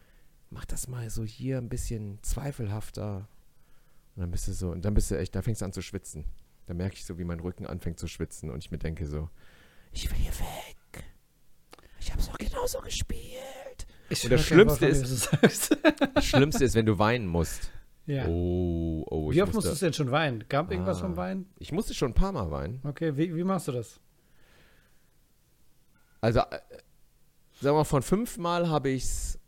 mach das mal so hier ein bisschen zweifelhafter. Und dann bist du so, und dann bist du echt, da fängst du an zu schwitzen. Da merke ich so, wie mein Rücken anfängt zu schwitzen und ich mir denke so, ich will hier weg. Ich hab's doch genauso gespielt. Ich Und das Schlimmste sagst. Das Schlimmste ist, wenn du weinen musst. Ja. Oh, oh, ich Wie oft musste, musstest du denn schon weinen? Gab irgendwas Ah. vom Weinen? Ich musste schon ein paar Mal weinen. Okay, wie, wie machst du das? Also, äh, sagen wir mal, von fünfmal habe ich es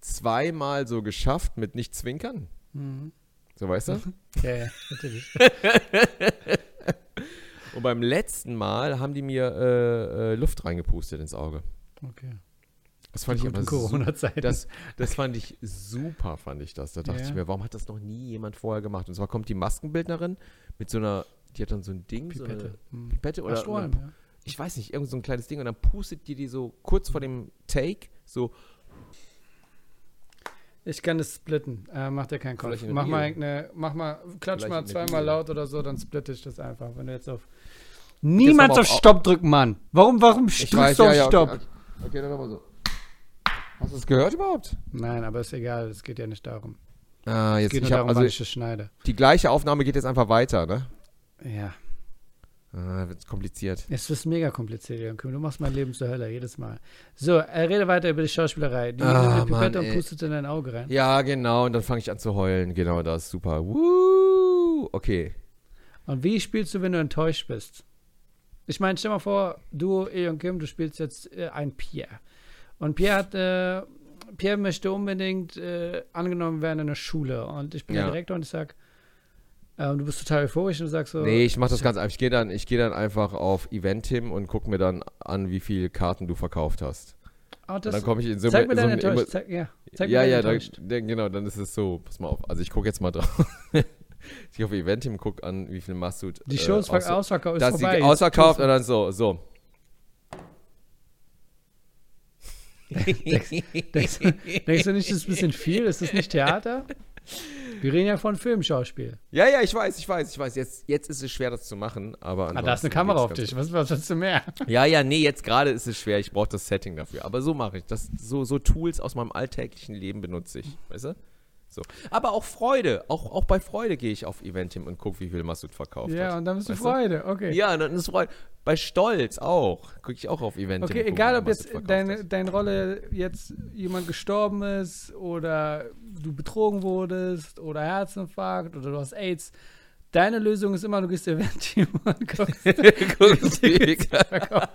zweimal so geschafft mit nicht zwinkern. Mhm. So weißt du? Ja, ja, natürlich. Und beim letzten Mal haben die mir äh, äh, Luft reingepustet ins Auge. Okay. Das fand ich su Corona-Zeiten. das, das fand ich super, fand ich das. Da dachte Ja. ich mir, warum hat das noch nie jemand vorher gemacht? Und zwar kommt die Maskenbildnerin mit so einer, die hat dann so ein Ding, so Pipette. eine Hm. Pipette Ach, oder Strohhalm, eine, ja. ich weiß nicht, irgend so ein kleines Ding und dann pustet die die so kurz vor dem Take so Ich kann es splitten. Äh, macht ja keinen Kopf. In Mach mal, irgendeine, mach mal, klatsch Vielleicht mal in zweimal laut oder so, dann splitte ich das einfach. Wenn du jetzt auf. Niemals aber auf auf- Stopp drücken, Mann. Warum, warum drückst du ja, auf ja, Stopp? okay, okay. okay, dann nochmal so. Hast du es gehört überhaupt? Nein, aber ist egal. Es geht ja nicht darum. Ah, jetzt Geht nur ich hab, darum, also wann ich das schneide. die gleiche Aufnahme geht jetzt einfach weiter, ne? Ja. Ah, wird kompliziert. Es ist mega kompliziert, Jürgen. Du machst mein Leben zur Hölle, jedes Mal. So, er rede weiter über die Schauspielerei. Die Ah, Pipette Mann, und pustet in dein Auge rein. Ja, genau, und dann fange ich an zu heulen. Genau, das ist super. Woo! Okay. Und wie spielst du, wenn du enttäuscht bist? Ich meine, stell mal vor, du, E und Kim, du spielst jetzt äh, ein Pierre. Und Pierre hat, äh, Pierre möchte unbedingt äh, angenommen werden in der Schule. Und ich bin der Ja. Direktor und ich sag, äh, und du bist total euphorisch und du sagst so, Nee, ich mache das ganz einfach. Ich gehe dann, ich geh dann einfach auf Eventim und gucke mir dann an, wie viele Karten du verkauft hast. oh, dann komme ich in so zeig mir so deine ein- Enttäuschung. Zeig, ja, zeig mir ja, deine ja, dann, Enttäuscht. dann, genau, dann ist es so. Pass mal auf. Also ich gucke jetzt mal drauf. ich gehe auf Eventim, gucke an, wie viel Massoud. Die Show ist äh, aus, ausverkauft, ist vorbei. ausverkauft und dann so, so. Denkst, denkst, denkst du nicht, das ist ein bisschen viel? Ist das nicht Theater? Wir reden ja von Filmschauspiel. Ja, ja, ich weiß, ich weiß, ich weiß. Jetzt, jetzt ist es schwer, das zu machen, aber Ah, da ist eine Kamera auf dich. Was, was willst du mehr? Ja, ja, nee, jetzt gerade ist es schwer. Ich brauche das Setting dafür. Aber so mache ich das. So, so Tools aus meinem alltäglichen Leben benutze ich. Weißt du? So. Aber auch Freude. Auch, auch bei Freude gehe ich auf Eventim und gucke, wie viel Massoud verkauft Ja, hat. und dann bist du Weißt du? Freude. Okay. Ja, dann ist Freude. Bei Stolz auch. Gucke ich auch auf Eventim. Okay, egal ob jetzt deine, deine Rolle jetzt jemand gestorben ist oder du betrogen wurdest oder Herzinfarkt oder du hast AIDS. Deine Lösung ist immer, du gehst Event-Team und guckst. Guckst, ja,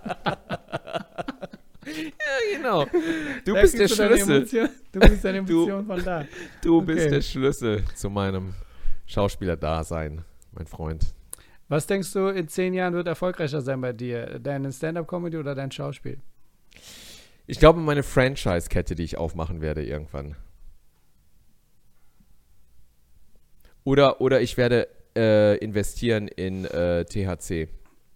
genau. Du Da bist der Schlüssel. Du bist deine Du- Emotion von da. Du bist Okay. der Schlüssel zu meinem Schauspieler-Dasein, mein Freund. Was denkst du, in zehn Jahren wird erfolgreicher sein bei dir? Deine Stand-Up-Comedy oder dein Schauspiel? Ich glaube, meine Franchise-Kette, die ich aufmachen werde irgendwann. Oder, oder ich werde äh, investieren in äh, THC.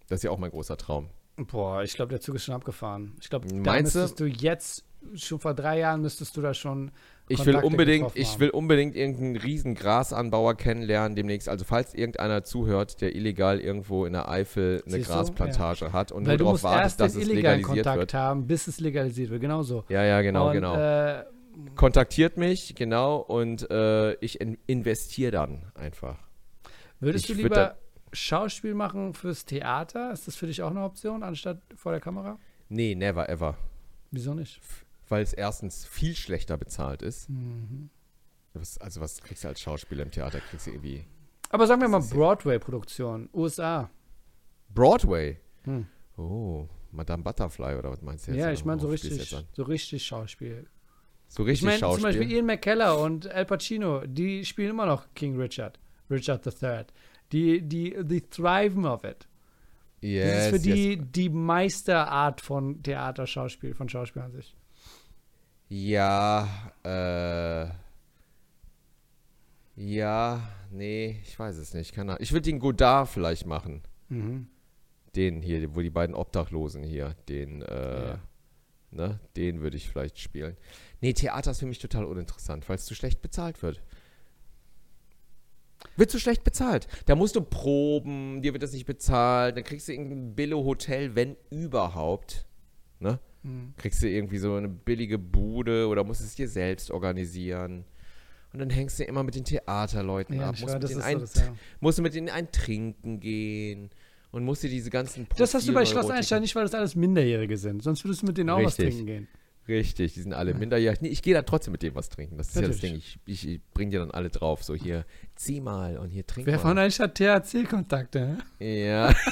Das ist ja auch mein großer Traum. Boah, ich glaube, der Zug ist schon abgefahren. Ich glaube, da müsstest du jetzt, schon vor drei Jahren müsstest du da schon Ich will unbedingt, ich will unbedingt irgendeinen riesen Grasanbauer kennenlernen demnächst. Also falls irgendeiner zuhört, der illegal irgendwo in der Eifel eine Siehst? Grasplantage hat und Weil nur darauf wartet, dass es legalisiert Kontakt wird. haben, bis es legalisiert wird. Genau so. Ja, ja, genau, und, genau. Äh, Kontaktiert mich, genau, und äh, ich in investiere dann einfach. würdest Ich du lieber Schauspiel machen fürs Theater? Ist das für dich auch eine Option, anstatt vor der Kamera? Nee, never ever. Wieso nicht? Weil es erstens viel schlechter bezahlt ist. Mhm. Was, also was kriegst du als Schauspieler im Theater? Kriegst du irgendwie Aber sagen wir mal Broadway-Produktion, USA. Broadway. Hm. Oh, Madame Butterfly oder was meinst du jetzt? Ja, ich meine so richtig, so richtig Schauspiel. So Ich richtig meine zum Schauspiel. Beispiel Ian McKellar und Al Pacino, die spielen immer noch King Richard, Richard III. Die, die, die thriven of it. yes, das ist für die yes. die Meisterart von Theaterschauspiel, von Schauspiel an sich. Ja, äh. Ja, nee, ich weiß es nicht. Keine Ahnung. Ich würde den Godard vielleicht machen. Mhm. Den hier, wo die beiden Obdachlosen hier, den, äh, Ja. ne, den würde ich vielleicht spielen. Nee, Theater ist für mich total uninteressant, weil es zu schlecht bezahlt wird. Wird zu schlecht bezahlt. Da musst du proben, dir wird das nicht bezahlt, dann kriegst du irgendein Billo-Hotel, wenn überhaupt. Ne? Mhm. Kriegst du irgendwie so eine billige Bude oder musst es dir selbst organisieren. Und dann hängst du immer mit den Theaterleuten Ja, ab, musst, weiß, mit so ein, das, ja. musst du mit denen ein Trinken gehen und musst dir diese ganzen Das hast du bei Schloss Einstein nicht, weil das alles Minderjährige sind. Sonst würdest du mit denen auch was Richtig. trinken gehen. Richtig, die sind alle minderjährig. Nee, ich gehe da trotzdem mit denen was trinken. Das ist ja das. Ding. Ich, ich, ich bringe dir dann alle drauf. So hier, zieh mal und hier trink Wer von mal. euch hat THC-Kontakte? Ja.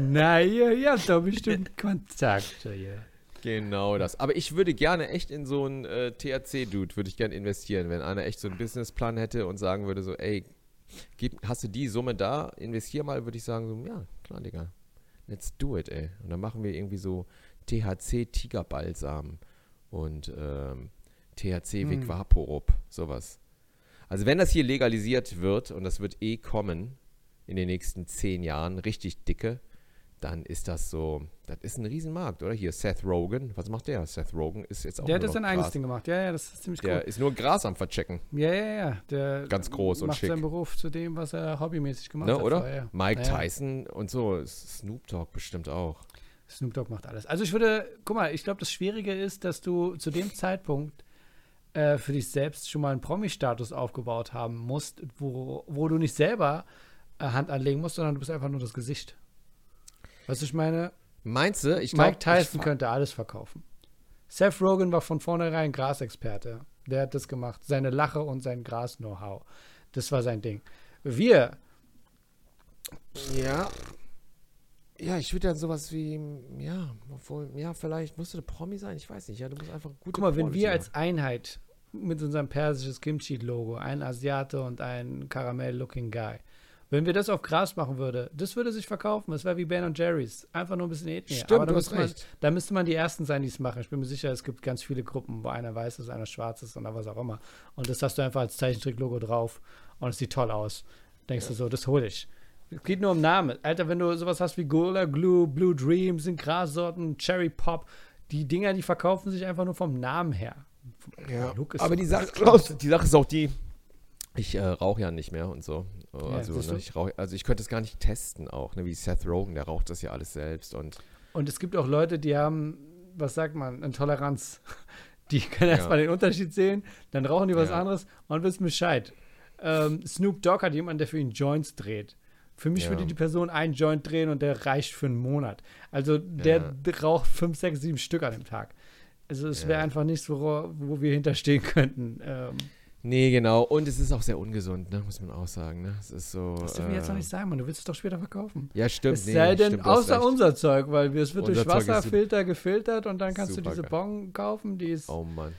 Na, ihr, ihr habt doch bestimmt Kontakte hier. Genau das. Aber ich würde gerne echt in so einen äh, THC-Dude, würde ich gerne investieren, wenn einer echt so einen Businessplan hätte und sagen würde so, ey, gib, hast du die Summe da, investier mal, würde ich sagen so, ja, klar, Digga, let's do it, ey. Und dann machen wir irgendwie so THC-Tigerbalsam und ähm, THC-Vic Vaporub, sowas. Also wenn das hier legalisiert wird, und das wird eh kommen in den nächsten zehn Jahren, richtig dicke, dann ist das so, das ist ein Riesenmarkt, oder? Hier Seth Rogen, was macht der? Seth Rogen ist jetzt auch Der hat jetzt sein eigenes. Ding gemacht. Ja, ja, das ist ziemlich Der cool. ist nur Gras am Verchecken, Ja, ja, ja. Der Ganz groß und macht schick. seinen Beruf zu dem, was er hobbymäßig gemacht ne, hat. oder? vorher. Mike Ja, ja. Tyson und so, Snoop Dogg bestimmt auch. Snoop Dogg macht alles. Also ich würde, guck mal, ich glaube, das Schwierige ist, dass du zu dem Zeitpunkt äh, für dich selbst schon mal einen Promi-Status aufgebaut haben musst, wo, wo du nicht selber äh, Hand anlegen musst, sondern du bist einfach nur das Gesicht. Weißt du, ich meine, Meinst du? Ich glaub, Mike Tyson ich, könnte alles verkaufen. Seth Rogen war von vornherein Grasexperte. Der hat das gemacht. Seine Lache und sein Gras-Know-how. Das war sein Ding. Wir, Ja. Ja, ich würde dann sowas wie, ja, obwohl, ja, vielleicht musst du eine Promi sein, ich weiß nicht, ja, du musst einfach gut guck mal, wenn wir als Einheit mit unserem persisches Kimchi-Logo, ein Asiate und ein Karamell-Looking Guy, wenn wir das auf Gras machen würde, das würde sich verkaufen. Das wäre wie Ben und Jerry's. Einfach nur ein bisschen Ethnie. Stimmt, Aber da du hast müsste, man, recht. da müsste man die Ersten sein, die es machen. Ich bin mir sicher, es gibt ganz viele Gruppen, wo einer weiß ist, einer schwarz ist oder was auch immer. Und das hast du einfach als Zeichentrick-Logo drauf und es sieht toll aus. Denkst du so, das hole ich. Es geht nur um Namen. Alter, wenn du sowas hast wie Gola Glue, Blue Dream, sind Grassorten, Cherry Pop, die Dinger, die verkaufen sich einfach nur vom Namen her. Ja, aber die Sache, krass. die Sache ist auch die, ich äh, rauche ja nicht mehr und so. Äh, Ja, Also, ne, ich rauch, also ich könnte es gar nicht testen auch, ne, wie Seth Rogen, der raucht das ja alles selbst und Und es gibt auch Leute, die haben, was sagt man, Intoleranz. Die können Ja. erstmal den Unterschied sehen, dann rauchen die was Ja. anderes und wissen Bescheid. Ähm, Snoop Dogg hat jemanden, der für ihn Joints dreht. Für mich Ja. würde die Person einen Joint drehen und der reicht für einen Monat. Also der raucht fünf, sechs, sieben Stück an dem Tag. Also es wäre Ja. einfach nichts, wo, wo wir hinterstehen könnten. Ähm, Nee, genau. Und es ist auch sehr ungesund, ne? muss man auch sagen. Ne? Es ist so. das dürfen wir jetzt noch äh, nicht sagen, man. Du willst es doch später verkaufen. Ja, stimmt. Es nee, sei denn, stimmt, außer unser Zeug, weil es wird durch Unser ist Wasserfilter gefiltert und dann kannst du diese geil. Bon kaufen, die ist. Oh Mann.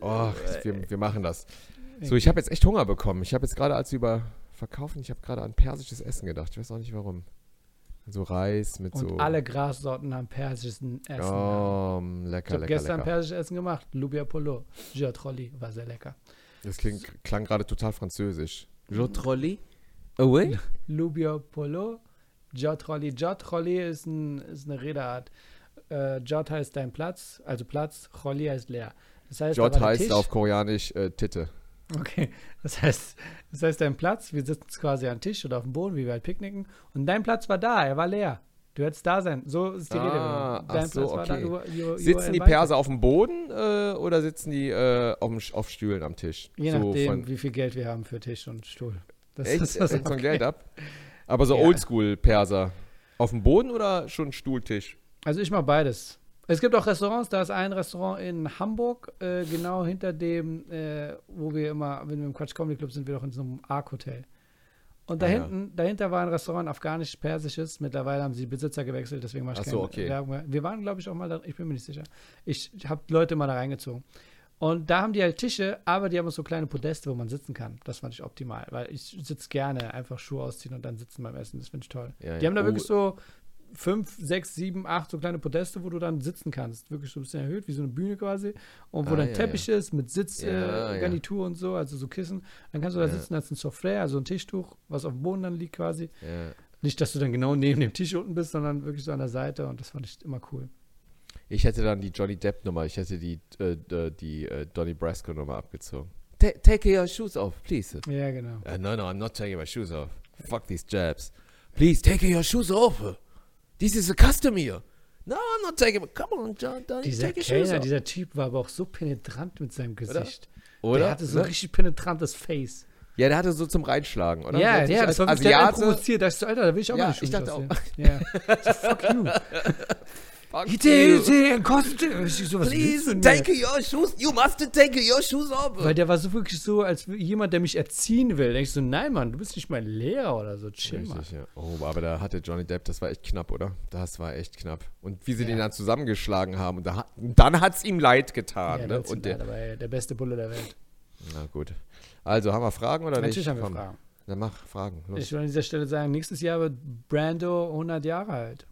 Oh, Äh, wir, wir machen das. So, ich habe jetzt echt Hunger bekommen. Ich habe jetzt gerade, als wir über verkaufen, ich habe gerade an persisches Essen gedacht. Ich weiß auch nicht warum. So Reis mit Und so. alle Grassorten haben persisches Essen. Oh, ich lecker, habe lecker, gestern lecker. persisches Essen gemacht. Lubia Polo. Giatrolli war sehr lecker. Das klingt, klang gerade total französisch. Jotrolli? Away? Lubia Polo. Giatrolli. Giatrolli ist, ein, ist eine Redeart. Äh, Jot heißt dein Platz, also Platz. Cholli heißt leer. Das heißt, Jot heißt Tisch. auf Koreanisch äh, Titte. Okay, das heißt, das heißt, dein Platz, wir sitzen quasi am Tisch oder auf dem Boden, wie wir halt picknicken, und dein Platz war da, er war leer. Du hättest da sein. So ist die Ah, Rede. Dein so, Platz war da. okay. You, you, you Sitzen die. Perser auf dem Boden äh, oder sitzen die äh, auf, auf Stühlen am Tisch? Je so nachdem, von- wie viel Geld wir haben für Tisch und Stuhl. Das Echt? ist das Hängt von okay. Geld ab? Aber so Ja. Oldschool-Perser. Auf dem Boden oder schon Stuhltisch? Also ich mache beides. Es gibt auch Restaurants, da ist ein Restaurant in Hamburg, äh, genau hinter dem, äh, wo wir immer, wenn wir im Quatsch Comedy Club sind, wir doch in so einem Arc-Hotel. Und da Ah, ja. hinten, dahinter war ein Restaurant afghanisch-persisches. Mittlerweile haben sie die Besitzer gewechselt, deswegen mache ich Ach keine so, okay. Werbung mehr. Wir waren, glaube ich, auch mal da, ich bin mir nicht sicher. Ich habe Leute mal da reingezogen. Und da haben die halt Tische, aber die haben so kleine Podeste, wo man sitzen kann. Das fand ich optimal, weil ich sitze gerne, einfach Schuhe ausziehen und dann sitzen beim Essen. Das finde ich toll. Ja, Die ja. haben da Oh. wirklich so fünf, sechs, sieben, acht so kleine Podeste, wo du dann sitzen kannst. Wirklich so ein bisschen erhöht, wie so eine Bühne quasi. Und wo Ah, dann ja, Teppich ist mit Sitzgarnitur Ja, äh, ja. Und so, also so Kissen. Dann kannst du da Ja. sitzen als ein Software, also ein Tischtuch, was auf dem Boden dann liegt quasi. Ja. Nicht, dass du dann genau neben dem Tisch unten bist, sondern wirklich so an der Seite und das fand ich immer cool. Ich hätte dann die Johnny Depp-Nummer, ich hätte die, äh, die äh, Donny Brasco-Nummer abgezogen. Ta take your shoes off, please. Ja, genau. Uh, no, no, I'm not taking my shoes off. Fuck these jabs. Please take your shoes off. This is a custom here. No, I'm not taking my. Come on, John, Donny, Dieser take Kellner, off. dieser Typ war aber auch so penetrant mit seinem Gesicht. Oder? Der hatte so ein Ne? richtig penetrantes Face. Ja, der hatte so zum Reinschlagen, oder? Ja, So ja, als das war Asiate. provoziert. Da ich so, Alter, da will ich auch Ja, mal ich nicht dachte auch. Ja. Fuck you. Fuck Bitte, you. bitte, kostet. Ich so, was du Please take mir? your shoes. You must take your shoes off. Weil der war so wirklich so, als jemand, der mich erziehen will. Da denk ich so, nein, Mann, du bist nicht mein Lehrer oder so. Chill mal. Richtig, ja. Oh, aber da hatte Johnny Depp, das war echt knapp, oder? Das war echt knapp. Und wie sie Ja. den dann zusammengeschlagen haben. Und da, dann hat es ihm leid getan. Ja, ne? der, Und der, der, der, der beste Bulle der Welt. na gut. Also, haben wir Fragen oder Natürlich nicht? haben wir Komm, Fragen. Dann mach Fragen. Los. Ich will an dieser Stelle sagen, nächstes Jahr wird Brando 100 Jahre alt.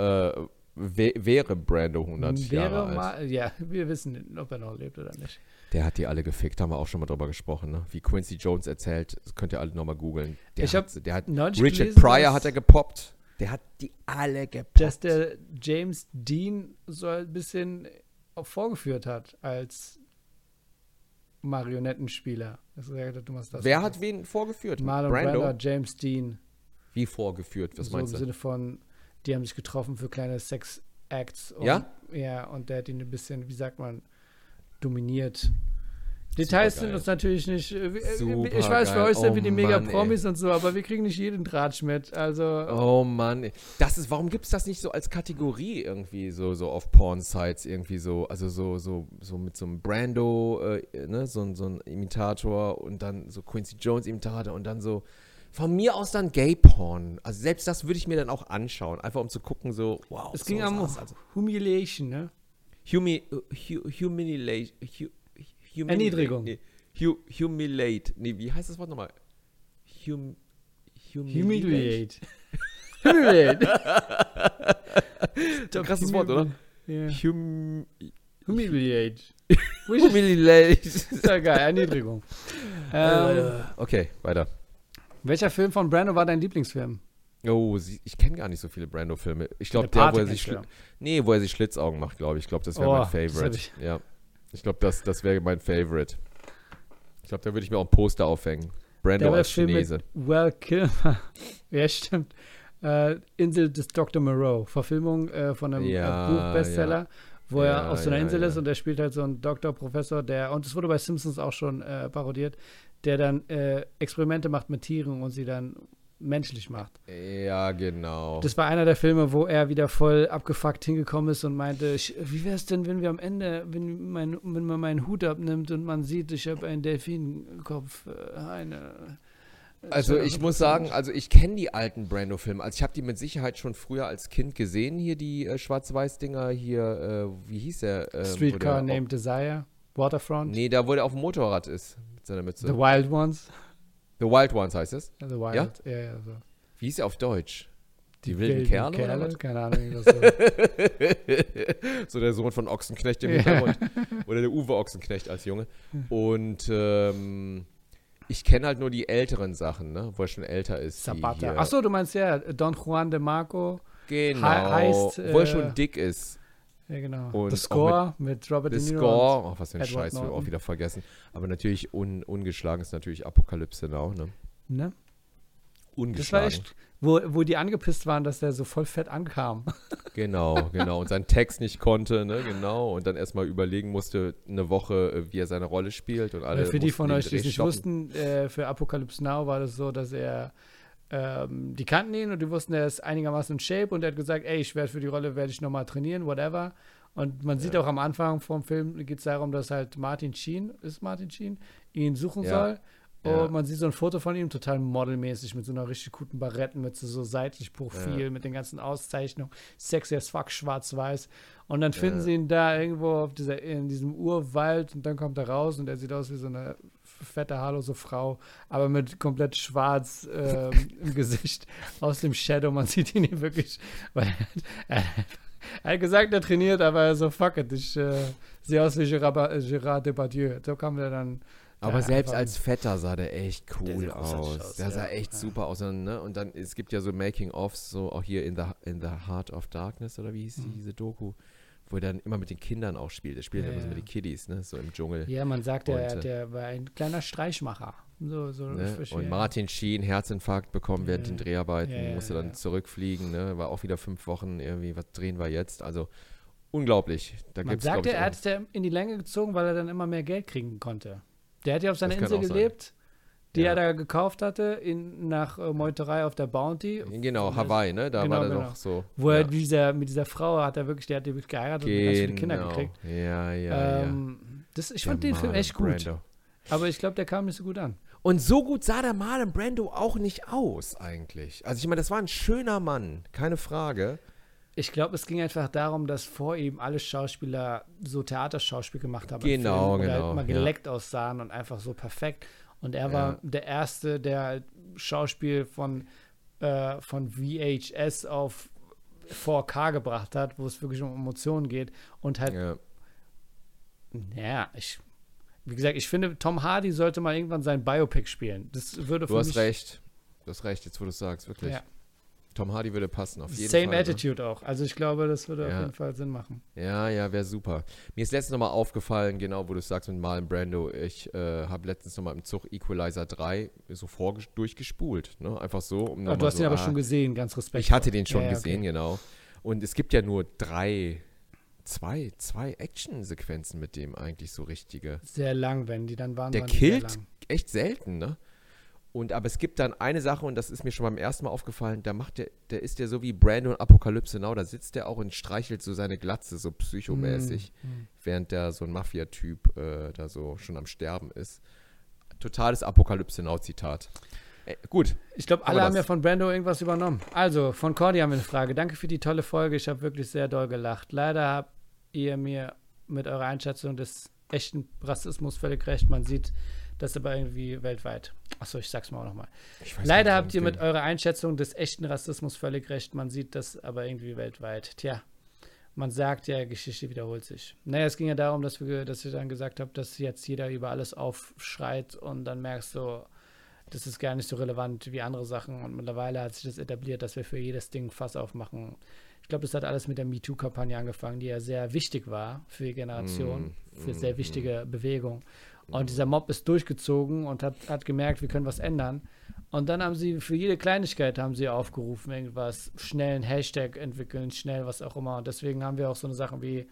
Äh, wä- wäre Brando 100 Wäre Jahre alt. mal, ja, wir wissen, ob er noch lebt oder nicht. Der hat die alle gefickt, haben wir auch schon mal drüber gesprochen. Ne? Wie Quincy Jones erzählt, das könnt ihr alle nochmal googeln. Der Ich hat, der hat Richard gelesen, Pryor hat er gepoppt. Der hat die alle gepoppt. Dass der James Dean so ein bisschen vorgeführt hat als Marionettenspieler. Das du machst das. Wer hat wen vorgeführt? Marlon Brando? Brando, James Dean. Wie vorgeführt? Was so meinst im du? Sinne von, die haben sich getroffen für kleine Sex-Acts. Ja? Ja, und der hat ihn ein bisschen, wie sagt man, dominiert. Details sind Supergeil. uns natürlich nicht. äh, wir- Supergeil. Ich weiß, für euch sind wir die Oh mega Mann, ey. Promis und so, aber wir kriegen nicht jeden Tratsch mit. Also, Oh Mann, das ist, warum gibt es das nicht so als Kategorie irgendwie so, so auf Porn-Sites irgendwie so, also so, so, so mit so einem Brando, äh, ne, so, ein- so ein Imitator und dann so Quincy Jones Imitator und dann so, von mir aus dann Gay-Porn. Also selbst das würde ich mir dann auch anschauen, einfach um zu gucken so, wow. es so ging um also. Humiliation, ne? Humi, hu, humiliate, hu, humili- Erniedrigung. Nee, hu, humiliate. Nee, wie heißt das Wort nochmal? Hum, Humiliate. Humiliate. Ein krasses Wort, oder? Ja. Hum, Humiliate. humiliate. Ist ja geil, Erniedrigung. Ähm, Okay, weiter. Welcher Film von Brando war dein Lieblingsfilm? Oh, sie, ich kenne gar nicht so viele Brando-Filme. Ich glaube, Der wo er sich Nee, wo er sich Schlitzaugen macht, glaube ich. Ich glaube, das wäre Oh, mein Favorite. ich- ja. Ich glaube, das, das wäre mein Favorite. Ich glaube, da würde ich mir auch ein Poster aufhängen. Brando Der als Film Chinese. mit Well Kilmer. ja, stimmt. Äh, Insel des Dr. Moreau. Verfilmung äh, von einem Ja, äh, Buchbestseller, wo Ja, er auf so einer ja, Insel ja. ist und er spielt halt so einen Doktor, Professor, der, und es wurde bei Simpsons auch schon äh, parodiert, der dann äh, Experimente macht mit Tieren und sie dann menschlich macht. Ja, genau. Das war einer der Filme, wo er wieder voll abgefuckt hingekommen ist und meinte, "Sch- wie wäre es denn, wenn wir am Ende, wenn, mein, wenn man meinen Hut abnimmt und man sieht, ich habe einen Delfinkopf, äh, eine. Also ich muss sagen, also ich kenne die alten Brando-Filme. Also ich habe die mit Sicherheit schon früher als Kind gesehen, hier die äh, Schwarz-Weiß-Dinger hier, äh, wie hieß der? wo Streetcar Named Desire, Waterfront, nee, da wo der auf dem Motorrad ist mit seiner Mütze. The Wild Ones. The Wild Ones heißt es. The Wild, ja, ja, so. Wie hieß er auf Deutsch? Die, wilden, Kerle, oder was? Keine Ahnung, das so. so der Sohn von Ochsenknecht im Ja. Hintergrund. Oder der Uwe Ochsenknecht als Junge. Und ähm, ich kenne halt nur die älteren Sachen, ne? wo er schon älter ist. die Sabata. Achso, du meinst ja Don Juan de Marco. genau. heißt, wo er äh, schon dick ist. Ja, genau. Und The auch Score mit, Robert The De Niro. Score, oh, was für ein Edward Scheiß, wir Norton. auch wieder vergessen. Aber natürlich un, ungeschlagen ist natürlich Apokalypse Now, ne? Ne? Das Ungeschlagen. war echt, wo, wo die angepisst waren, dass der so voll fett ankam. Genau, genau. Und seinen Text nicht konnte, ne, genau. Und dann erstmal überlegen musste, eine Woche, äh, wie er seine Rolle spielt. Und alle für die von euch, die es nicht wussten, äh, für Apocalypse Now war das so, dass er, ähm, die kannten ihn und die wussten, er ist einigermaßen in Shape und er hat gesagt, ey, ich werde für die Rolle, werde ich nochmal trainieren, whatever. Und man sieht auch am Anfang vom Film, geht es darum, dass halt Martin Sheen, ist Martin Sheen, ihn suchen Ja. soll. Und Ja. man sieht so ein Foto von ihm, total modelmäßig, mit so einer richtig guten Barrettenmütze, so seitlich Profil, mit den ganzen Auszeichnungen, sexy as fuck, schwarz-weiß. Und dann finden sie ihn da irgendwo auf dieser, in diesem Urwald und dann kommt er raus und er sieht aus wie so eine fette, haarlose Frau, aber mit komplett schwarz ähm, im Gesicht aus dem Shadow. Man sieht ihn hier wirklich, weil er, er hat gesagt, er trainiert, aber er so, fuck it, ich äh, sehe aus wie Gérard, Ba- äh, Gérard Depardieu. So kam er dann. Aber Ja, selbst als Fetter sah der echt Der cool großartig aus. aus, Der sah ja. echt Ja. super aus. Und, ne? und dann, es gibt ja so Making-ofs, so auch hier in the, in the Heart of Darkness, oder wie hieß die, diese Doku, wo er dann immer mit den Kindern auch spielt. Er spielt Mhm. Ja, immer so mit den Kiddies, ne? so im Dschungel. Ja, man sagt, der, Und, äh, der war ein kleiner Streichmacher. So, so Ne? Und. Martin Sheen, Herzinfarkt bekommen während den Dreharbeiten, Ja, ja, musste dann zurückfliegen, ne? war auch wieder fünf Wochen irgendwie, was drehen wir jetzt? Also unglaublich. Da Man sagte, er hat es ja in die Länge gezogen, weil er dann immer mehr Geld kriegen konnte. Der hat ja auf seiner Insel auch sein. Die Ja. er da gekauft hatte, in, nach äh, Meuterei auf der Bounty. Genau, Hawaii, ne? Da Genau, war er genau. noch so. Wo er ja. mit dieser, mit dieser Frau hat er wirklich, der hat die wirklich geheiratet und ganz viele Kinder Genau. gekriegt. Ja, ja, ähm, das, ich ja. fand Der den Film echt gut. Brando. Aber ich glaube, der kam nicht so gut an. Und so gut sah der Marlon Brando auch nicht aus, eigentlich. Also ich meine, das war ein schöner Mann, keine Frage. Ich glaube, es ging einfach darum, dass vor ihm alle Schauspieler so Theaterschauspiel gemacht haben. Genau, Film, genau, Halt mal ja. geleckt aussahen und einfach so perfekt. Und er war Ja. der Erste, der halt Schauspiel von, äh, von VHS auf 4K gebracht hat, wo es wirklich um Emotionen geht. Und halt, Ja. naja, ich, wie gesagt, ich finde, Tom Hardy sollte mal irgendwann sein Biopic spielen. Das würde Du für hast mich, recht. Du hast recht, jetzt wo du es sagst, wirklich. Ja. Tom Hardy würde passen, auf jeden Same Fall. ne? Attitude auch. Also ich glaube, das würde auf Ja. jeden Fall Sinn machen. Ja, ja, wäre super. Mir ist letztens nochmal aufgefallen, genau, wo du es sagst mit Marlon Brando. Ich äh, habe letztens nochmal im Zug Equalizer 3 so vor durchgespult. Ne? Einfach so. Um Ah, du hast so, ihn aber ah, schon gesehen, ganz respektvoll. Ich hatte den schon Ja, gesehen, okay. genau. Und es gibt ja nur drei zwei, zwei Action-Sequenzen mit dem eigentlich so richtige. Sehr lang, wenn die dann waren. Der waren killt echt selten, ne? Und aber es gibt dann eine Sache, und das ist mir schon beim ersten Mal aufgefallen, da macht der, der ist ja so wie Brandon Apokalypse Now, da sitzt der auch und streichelt so seine Glatze, so psychomäßig, Hm, während der so ein Mafia-Typ äh, da so schon am Sterben ist. Totales Apokalypse Now-Zitat. Äh, gut, Ich glaube, alle haben ja von Brando irgendwas übernommen. Also, von Cordy haben wir eine Frage. Danke für die tolle Folge. Ich habe wirklich sehr doll gelacht. Leider habt ihr mir mit eurer Einschätzung des echten Rassismus völlig recht. Man sieht das aber irgendwie weltweit. Achso, ich sag's mal auch nochmal. Leider nicht, habt ihr mit eurer Einschätzung des echten Rassismus völlig recht. Man sieht das aber irgendwie weltweit. Tja, man sagt ja, Geschichte wiederholt sich. Naja, es ging ja darum, dass, wir, dass ich dann gesagt habe, dass jetzt jeder über alles aufschreit und dann merkst du, das ist gar nicht so relevant wie andere Sachen. Und mittlerweile hat sich das etabliert, dass wir für jedes Ding Fass aufmachen. Ich glaube, das hat alles mit der MeToo-Kampagne angefangen, die ja sehr wichtig war für die Generation, für sehr wichtige Bewegung. Und dieser Mob ist durchgezogen und hat, hat gemerkt, wir können was ändern. Und dann haben sie für jede Kleinigkeit haben sie aufgerufen, irgendwas, schnell einen Hashtag entwickeln, schnell was auch immer. Und deswegen haben wir auch so eine Sachen wie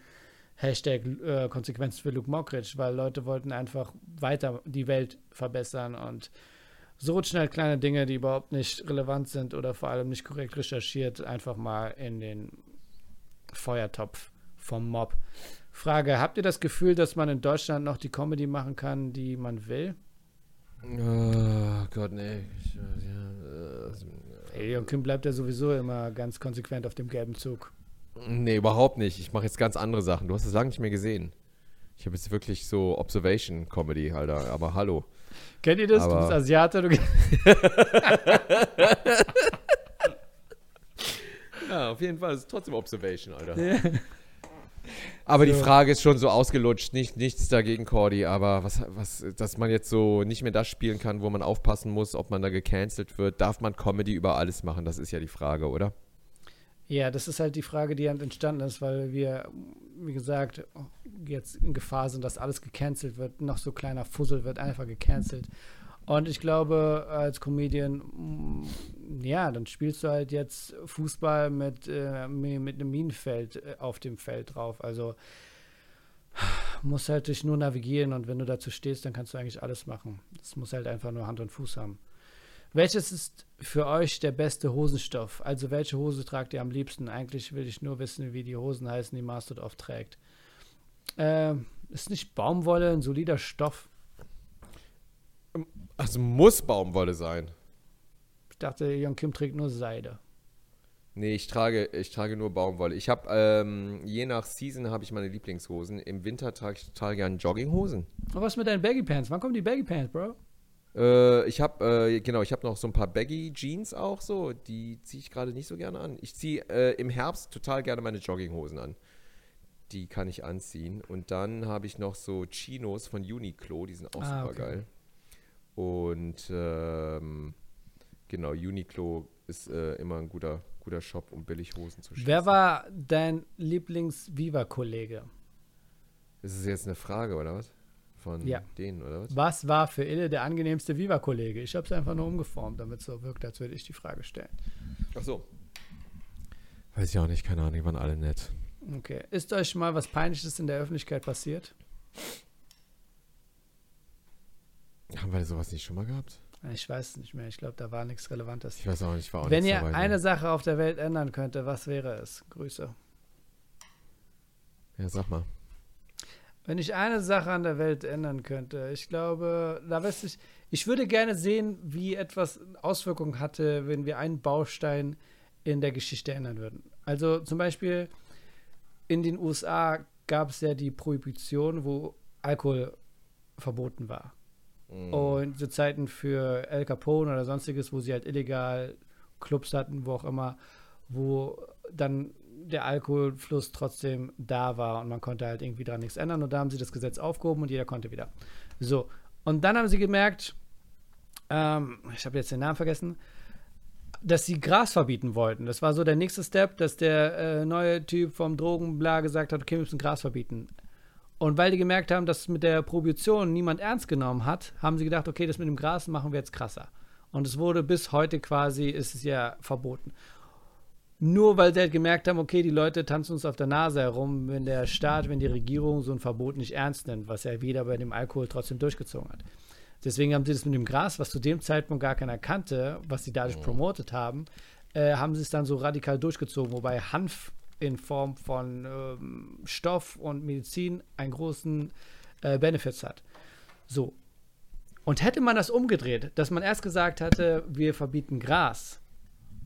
Hashtag äh, Konsequenzen für Luke Mockridge, weil Leute wollten einfach weiter die Welt verbessern und so rutschen halt kleine Dinge, die überhaupt nicht relevant sind oder vor allem nicht korrekt recherchiert, einfach mal in den Feuertopf vom Mob. Frage, habt ihr das Gefühl, dass man in Deutschland noch die Comedy machen kann, die man will? Oh Gott, nee. Hey, und Kim bleibt ja sowieso immer ganz konsequent auf dem gelben Zug. nee, überhaupt nicht. Ich mache jetzt ganz andere Sachen. Du hast es lange nicht mehr gesehen. Ich habe jetzt wirklich so Observation-Comedy, Alter. Aber hallo. Kennt ihr das? du Aber- bist Asiate, du Ja, auf jeden Fall. Es ist trotzdem Observation, Alter. Aber die Frage ist schon so ausgelutscht. Nicht, nichts dagegen, Cordy. Aber was, was, dass man jetzt so nicht mehr das spielen kann, wo man aufpassen muss, ob man da gecancelt wird. Darf man Comedy über alles machen? Das ist ja die Frage, oder? Ja, das ist halt die Frage, die halt entstanden ist, weil wir, wie gesagt, jetzt in Gefahr sind, dass alles gecancelt wird. Noch so kleiner Fussel wird einfach gecancelt. Und ich glaube, als Comedian, mm, ja, dann spielst du halt jetzt Fußball mit, äh, mi- mit einem Minenfeld äh, auf dem Feld drauf. Also musst halt dich nur navigieren und wenn du dazu stehst, dann kannst du eigentlich alles machen. Das muss halt einfach nur Hand und Fuß haben. Welches ist für euch der beste Hosenstoff? Also welche Hose tragt ihr am liebsten? Eigentlich will ich nur wissen, wie die Hosen heißen, die Mastod oft trägt. Ähm, ist nicht Baumwolle ein solider Stoff? Also muss Baumwolle sein. Ich dachte, Jon Kim trägt nur Seide. Nee, ich trage, ich trage nur Baumwolle. Ich habe, ähm, je nach Season habe ich meine Lieblingshosen. Im Winter trage ich total gern Jogginghosen. Und was mit deinen Baggy Pants? Wann kommen die Baggy Pants, Bro? Äh, ich habe, äh, genau, ich habe noch so ein paar Baggy Jeans auch so. Die ziehe ich gerade nicht so gerne an. Ich ziehe äh, im Herbst total gerne meine Jogginghosen an. Die kann ich anziehen. Und dann habe ich noch so Chinos von Uniqlo, die sind auch Ah, super okay. geil. Und ähm, genau, Uniqlo ist äh, immer ein guter, guter Shop, um billig Hosen zu Wer schießen. war dein Lieblings-Viva-Kollege? Ist es jetzt eine Frage, oder was? Von Ja. denen, oder was? Was war für Ille der angenehmste Viva-Kollege? Ich habe es einfach nur umgeformt, damit es so wirkt, als würde ich die Frage stellen. Ach so. Weiß ich auch nicht, keine Ahnung, die waren alle nett. Okay. Ist euch mal was Peinliches in der Öffentlichkeit passiert? Haben wir sowas nicht schon mal gehabt? Ich weiß es nicht mehr. Ich glaube, da war nichts Relevantes. Ich weiß auch nicht, war auch Wenn ihr dabei, ne? eine Sache auf der Welt ändern könnte, was wäre es? Grüße. Ja, sag mal. Wenn ich eine Sache an der Welt ändern könnte, ich glaube, da weiß ich, ich würde gerne sehen, wie etwas Auswirkungen hatte, wenn wir einen Baustein in der Geschichte ändern würden. Also zum Beispiel in den USA gab es ja die Prohibition, wo Alkohol verboten war. Mhm. Und zu Zeiten für El Capone oder sonstiges, wo sie halt illegal Clubs hatten, wo auch immer, wo dann der Alkoholfluss trotzdem da war und man konnte halt irgendwie daran nichts ändern. Und da haben sie das Gesetz aufgehoben und jeder konnte wieder. So. Und dann haben sie gemerkt, ähm, ich habe jetzt den Namen vergessen, dass sie Gras verbieten wollten. Das war so der nächste Step, dass der äh, neue Typ vom Drogenbla gesagt hat, okay, wir müssen Gras verbieten. Und weil die gemerkt haben, dass mit der Prohibition niemand ernst genommen hat, haben sie gedacht, okay, das mit dem Gras machen wir jetzt krasser. Und es wurde bis heute quasi, ist es ja verboten. Nur weil sie halt gemerkt haben, okay, die Leute tanzen uns auf der Nase herum, wenn der Staat, wenn die Regierung so ein Verbot nicht ernst nimmt, was ja wieder bei dem Alkohol trotzdem durchgezogen hat. Deswegen haben sie das mit dem Gras, was zu dem Zeitpunkt gar keiner kannte, was sie dadurch promotet haben, äh, haben sie es dann so radikal durchgezogen, wobei Hanf in Form von ähm, Stoff und Medizin einen großen äh, Benefits hat. So. Und hätte man das umgedreht, dass man erst gesagt hatte, wir verbieten Gras,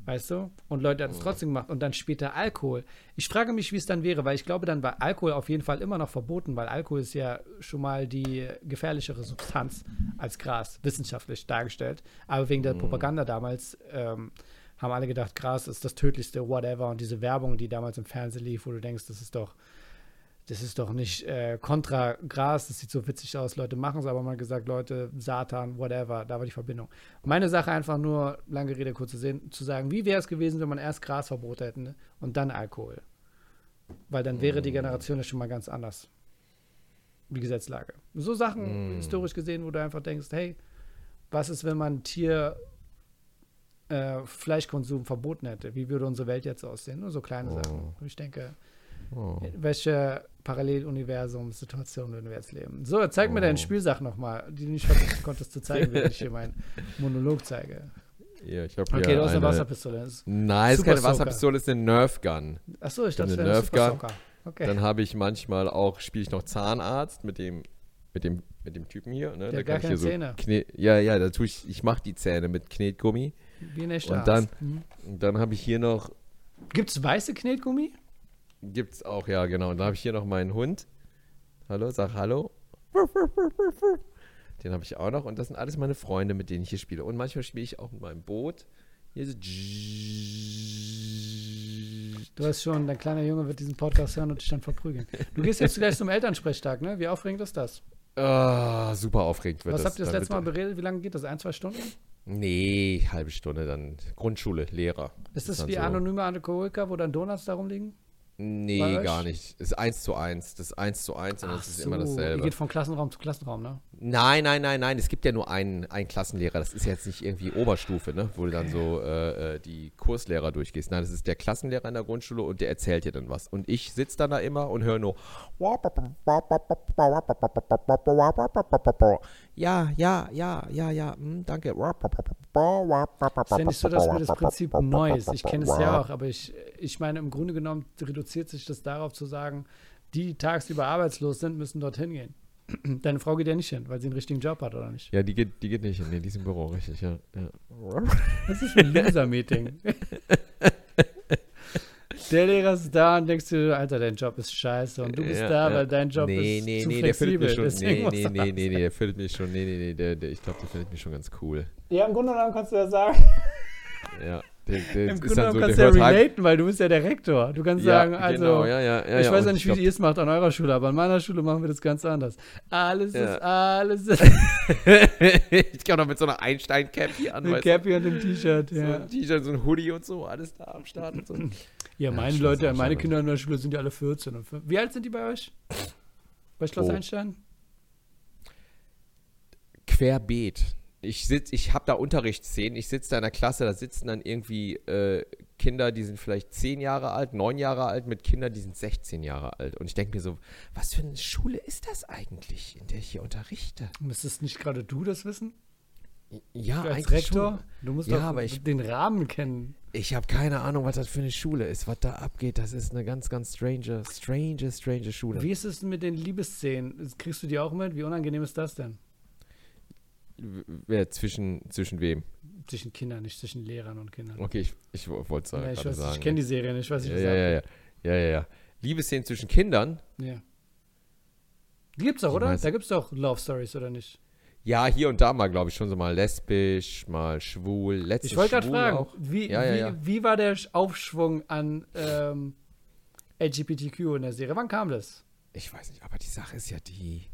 weißt du, und Leute hat es trotzdem gemacht und dann später Alkohol. Ich frage mich, wie es dann wäre, weil ich glaube, dann war Alkohol auf jeden Fall immer noch verboten, weil Alkohol ist ja schon mal die gefährlichere Substanz als Gras, wissenschaftlich dargestellt. Aber wegen der Propaganda damals ähm, haben alle gedacht, Gras ist das tödlichste, whatever. Und diese Werbung, die damals im Fernsehen lief, wo du denkst, das ist doch, das ist doch nicht äh, kontra Gras, das sieht so witzig aus, Leute machen es, aber man hat gesagt, Leute, Satan, whatever, da war die Verbindung. Meine Sache einfach nur, lange Rede, kurze Sinn, zu sagen, wie wäre es gewesen, wenn man erst Grasverbot hätten ne? und dann Alkohol? Weil dann wäre die Generation ja schon mal ganz anders. Die Gesetzlage. So Sachen, historisch gesehen, wo du einfach denkst, hey, was ist, wenn man Tier äh, Fleischkonsum verboten hätte? Wie würde unsere Welt jetzt aussehen? Nur so kleine Sachen. Und ich denke, Oh. welche Paralleluniversum-Situation würden wir jetzt leben? So, zeig mir deine Spielsachen nochmal, die du nicht vergessen konntest zu zeigen, während ich hier meinen Monolog zeige. Ja, ich habe Okay, hier du hast eine Wasserpistole. Nein, ist keine Soaker. Wasserpistole, ist eine Nerf Gun. Achso, ich dachte, eine das wäre ein Nerf Gun. Okay. Dann habe ich manchmal auch, spiele ich noch Zahnarzt mit dem, mit dem, mit dem Typen hier. Ne? Der da gar keine Zähne. so Kne ja, ja, da tue ich, ich mache die Zähne mit Knetgummi. Wie ein echter Und dann, Arzt. Mhm. und dann habe ich hier noch, Gibt es weiße Knetgummi? Gibt's auch, ja genau. Und dann habe ich hier noch meinen Hund. Hallo, sag Hallo. Den habe ich auch noch. Und das sind alles meine Freunde, mit denen ich hier spiele. Und manchmal spiele ich auch mit meinem Boot. Hier so. Du weißt schon, dein kleiner Junge wird diesen Podcast hören und dich dann verprügeln. Du gehst jetzt gleich zum Elternsprechtag, ne? Wie aufregend ist das? Ah, super aufregend wird Was das. habt ihr das letzte Mal beredet? Wie lange geht das? Ein, zwei Stunden? Nee, halbe Stunde dann. Grundschule, Lehrer. Ist das dann wie so- anonyme Alkoholiker, wo dann Donuts darum liegen? Nee, gar nicht. Es ist eins zu eins. Das ist eins zu eins und das ist immer Ihr dasselbe. geht von Klassenraum zu Klassenraum, ne? Nein, nein, nein, nein. Es gibt ja nur einen, einen Klassenlehrer. Das ist jetzt nicht irgendwie Oberstufe, ne? Wo du dann so äh, äh, die Kurslehrer durchgehst. Nein, das ist der Klassenlehrer in der Grundschule und der erzählt dir dann was. Und ich sitze dann da immer und höre nur. Ja, ja, ja, ja, ja, hm, danke. Nicht so, dass mir das Prinzip neu ist. Ich kenne es ja auch, aber ich, ich meine, im Grunde genommen reduziert sich das darauf zu sagen, die die tagsüber arbeitslos sind, müssen dorthin gehen. Deine Frau geht ja nicht hin, weil sie einen richtigen Job hat, oder nicht? Ja, die geht, die geht nicht in diesem Büro, richtig, ja. ja. Das ist ein Loser-Meeting. Der Lehrer ist da und denkst du, Alter, dein Job ist scheiße und du bist Ja, da, ja. weil dein Job nee, ist nee, zu nee, der findet mich schon. Nee, nee, nee, nee, nee, der findet mich schon. Nee, nee, nee, der, der, ich glaube, der findet mich schon ganz cool. Ja, im Grunde genommen kannst du ja sagen. Ja, der, der Im Grunde genommen so, kannst du ja halb- relaten, weil du bist ja der Rektor. Du kannst sagen, also, genau, ja, ja, ja, ich ja, weiß ja nicht, wie ihr es macht an eurer Schule, aber an meiner Schule machen wir das ganz anders. Alles Ja. ist, alles ist. ich kann doch mit so einer Einstein-Cap hier an, Mit? Cappy und dem T-Shirt, So ja. ein T-Shirt, so ein Hoodie und so, alles da am Start und so. Ja, meine Leute, meine Kinder in der Schule sind ja alle 14 und 5. Wie alt sind die bei euch? Bei Schloss Oh. Einstein? Querbeet. Ich sitz, ich habe da Unterrichtsszenen, ich sitze da in der Klasse, da sitzen dann irgendwie äh, Kinder, die sind vielleicht 10 Jahre alt, 9 Jahre alt, mit Kindern, die sind 16 Jahre alt. Und ich denke mir so, was für eine Schule ist das eigentlich, in der ich hier unterrichte? Müsstest nicht gerade du das wissen? Ja, Du als eigentlich Rektor? schon. Du musst Ja, doch aber ich- den Rahmen kennen. Ich habe keine Ahnung, was das für eine Schule ist, was da abgeht. Das ist eine ganz, ganz strange, strange, strange Schule. Wie ist es mit den Liebesszenen? Kriegst du die auch mit? Wie unangenehm ist das denn? Wer zwischen, zwischen wem? Zwischen Kindern, nicht zwischen Lehrern und Kindern. Okay, ich, ich wollte es Ja, ich weiß, sagen. ich kenne die Serie nicht, ich weiß nicht, ja, was ja, ja, ja, ja, ja, ja. Liebesszenen zwischen Kindern? ja. Die gibt's auch, Ich oder? weiß- Da gibt's doch Love Stories, oder nicht? Ja, hier und da mal, glaube ich, schon so mal lesbisch, mal schwul. Letztes Ich wollte gerade fragen, auch. wie, Ja, wie, ja. wie war der Aufschwung an ähm, LGBTQ in der Serie? Wann kam das? Ich weiß nicht, aber die Sache ist ja die.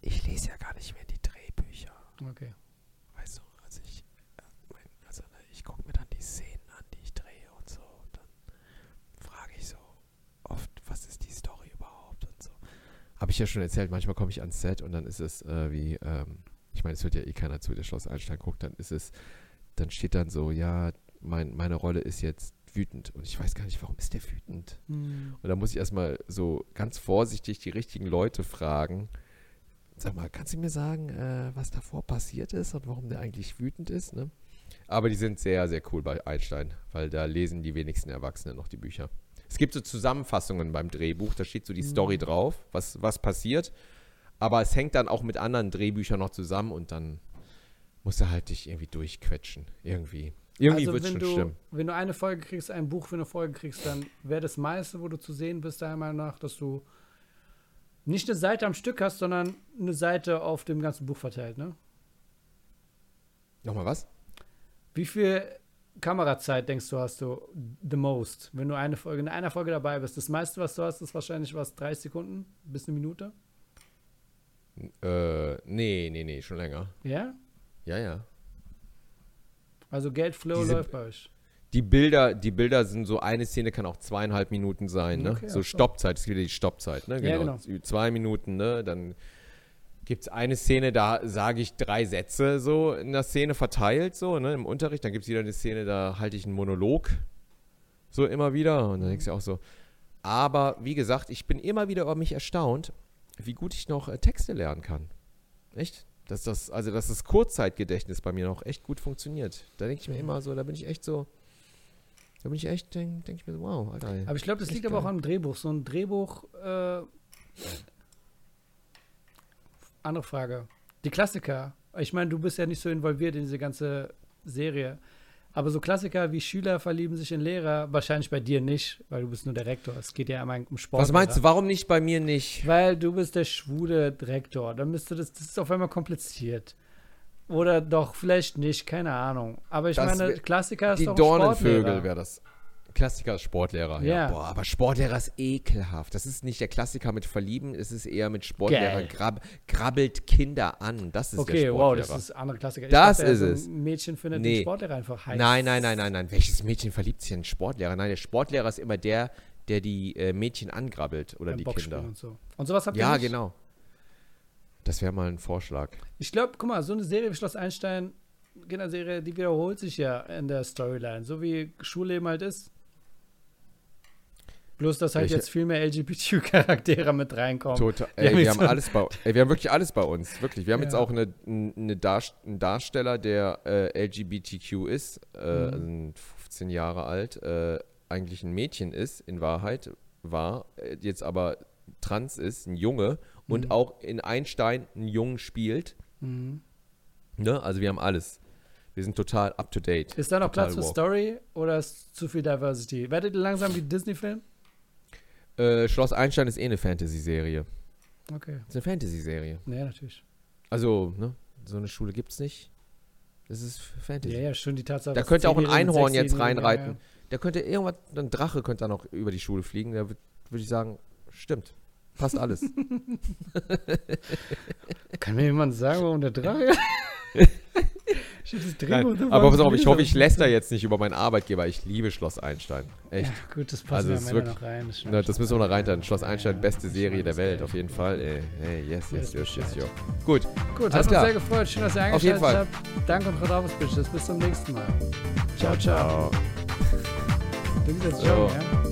Ich lese ja gar nicht mehr die. Okay. Weißt du, also ich, äh, also ne, ich gucke mir dann die Szenen an, die ich drehe und so. Und dann frage ich so oft, was ist die Story überhaupt und so. Habe ich ja schon erzählt, manchmal komme ich ans Set und dann ist es äh, wie, ähm, ich meine, es hört ja eh keiner zu, der Schloss Einstein guckt, dann ist es, dann steht dann so, ja, mein, meine Rolle ist jetzt wütend. Und ich weiß gar nicht, warum ist der wütend? Hm. Und da muss ich erstmal so ganz vorsichtig die richtigen Leute fragen. Sag mal, kannst du mir sagen, äh, was davor passiert ist und warum der eigentlich wütend ist? Ne? Aber die sind sehr, sehr cool bei Einstein, weil da lesen die wenigsten Erwachsenen noch die Bücher. Es gibt so Zusammenfassungen beim Drehbuch, da steht so die Story drauf, was, was passiert. Aber es hängt dann auch mit anderen Drehbüchern noch zusammen und dann musst du halt dich irgendwie durchquetschen. Irgendwie. Irgendwie also wird es wenn schon du, stimmen. wenn du eine Folge kriegst, ein Buch für eine Folge kriegst, dann wäre das meiste, wo du zu sehen bist, deiner Meinung nach, dass du nicht eine Seite am Stück hast, sondern eine Seite auf dem ganzen Buch verteilt, ne? Nochmal was? Wie viel Kamerazeit denkst du, hast du the most? Wenn du eine Folge, in einer Folge dabei bist, das meiste, was du hast, ist wahrscheinlich was, 30 Sekunden bis eine Minute? Äh, nee, nee, nee, schon länger. Ja? Ja, ja. Also Geldflow Diese- läuft bei euch. Die Bilder, die Bilder sind so, eine Szene kann auch zweieinhalb Minuten sein, ne? Okay, so. Stoppzeit, das ist wieder die Stoppzeit, ne? Ja, genau. Zwei Minuten, ne? Dann gibt es eine Szene, da sage ich drei Sätze so in der Szene verteilt, so, ne? Im Unterricht. Dann gibt es wieder eine Szene, da halte ich einen Monolog so immer wieder. Und dann denkst du auch so. Aber wie gesagt, ich bin immer wieder über mich erstaunt, wie gut ich noch äh, Texte lernen kann. Echt? Dass das, also dass das Kurzzeitgedächtnis bei mir noch echt gut funktioniert. Da denke ich mir immer so, da bin ich echt so. Da bin ich echt, denke denk ich mir so, wow, Alter. ey. Aber ich glaube, das liegt aber auch geil. am Drehbuch. So ein Drehbuch, äh, andere Frage. Die Klassiker. Ich meine, du bist ja nicht so involviert in diese ganze Serie. Aber so Klassiker wie Schüler verlieben sich in Lehrer, wahrscheinlich bei dir nicht, weil du bist nur der Rektor. Es geht ja immer um Sport. Was meinst du, warum nicht bei mir nicht? Weil du bist der schwule Direktor. Dann müsste das, das ist auf einmal kompliziert. Oder doch, vielleicht nicht, keine Ahnung. Aber ich Das meine, wär- Klassiker ist Die doch ein Dornenvögel wäre das. Klassiker ist Sportlehrer, ja. Ja. Boah, aber Sportlehrer ist ekelhaft. Das ist nicht der Klassiker mit Verlieben, es ist eher mit Sportlehrer grab, krabbelt Kinder an. Das ist Okay, der wow, Sportlehrer. das ist ein anderer Klassiker. Das dachte, ist so es. Ein Mädchen findet Nee. den Sportlehrer einfach heiß. Nein, nein, nein, nein, nein. Welches Mädchen verliebt sich in einen Sportlehrer? Nein, der Sportlehrer ist immer der, der die äh, Mädchen angrabbelt oder Beim die Boxspringen Kinder. Und, so. und sowas habt ihr Ja, nicht? genau. Das wäre mal ein Vorschlag. Ich glaube, guck mal, so eine Serie wie Schloss Einstein, Kinderserie, die wiederholt sich ja in der Storyline. So wie Schulleben halt ist. Bloß, dass halt Welche- jetzt viel mehr LGBTQ-Charaktere mit reinkommen. Total. Wir Ey, haben wir jetzt haben so- alles bei, ey, wir haben wirklich alles bei uns, wirklich. Wir haben jetzt Ja. auch eine, eine Darst einen Darsteller, der äh, LGBTQ ist, äh, Mhm. also 15 Jahre alt, äh, eigentlich ein Mädchen ist, in Wahrheit war, äh, jetzt aber trans ist, ein Junge und Mhm. auch in Einstein einen Jungen spielt. Mhm. Ne? Also wir haben alles. Wir sind total up to date. Ist da noch Platz für. Story oder ist zu viel Diversity? Werdet ihr langsam wie Disney-Film? Äh, Schloss Einstein ist eh eine Fantasy-Serie. Okay. ist eine Fantasy-Serie. Nee, natürlich. Also, ne? So eine Schule gibt's nicht. Das ist Fantasy. Ja, ja, schon die Tatsache. Da könnte auch ein Einhorn jetzt reinreiten. ja, Da könnte irgendwas, ein Drache könnte da noch über die Schule fliegen. Da würde würd ich sagen, stimmt. Passt alles. Kann mir jemand sagen, warum der Drache? ich hab das Drehbuch Nein, aber pass auf, ich hoffe, ich läster jetzt nicht über meinen Arbeitgeber. Ich liebe Schloss Einstein. Echt. Ja, gut, das passt Also, ja wirklich- noch rein. Das, Na, das müssen wir noch reintun. Schloss Einstein, beste Serie der Welt, auf jeden Fall. Ey, hey, yes, yes, yes, yes, yo. Gut, Gut, hat uns sehr gefreut. Schön, dass ihr Auf jeden eingeschaltet habt. Danke und Radavus, Bitches. Bis zum nächsten Mal. Ciao, ciao. ciao. Du bist jetzt schon, ja?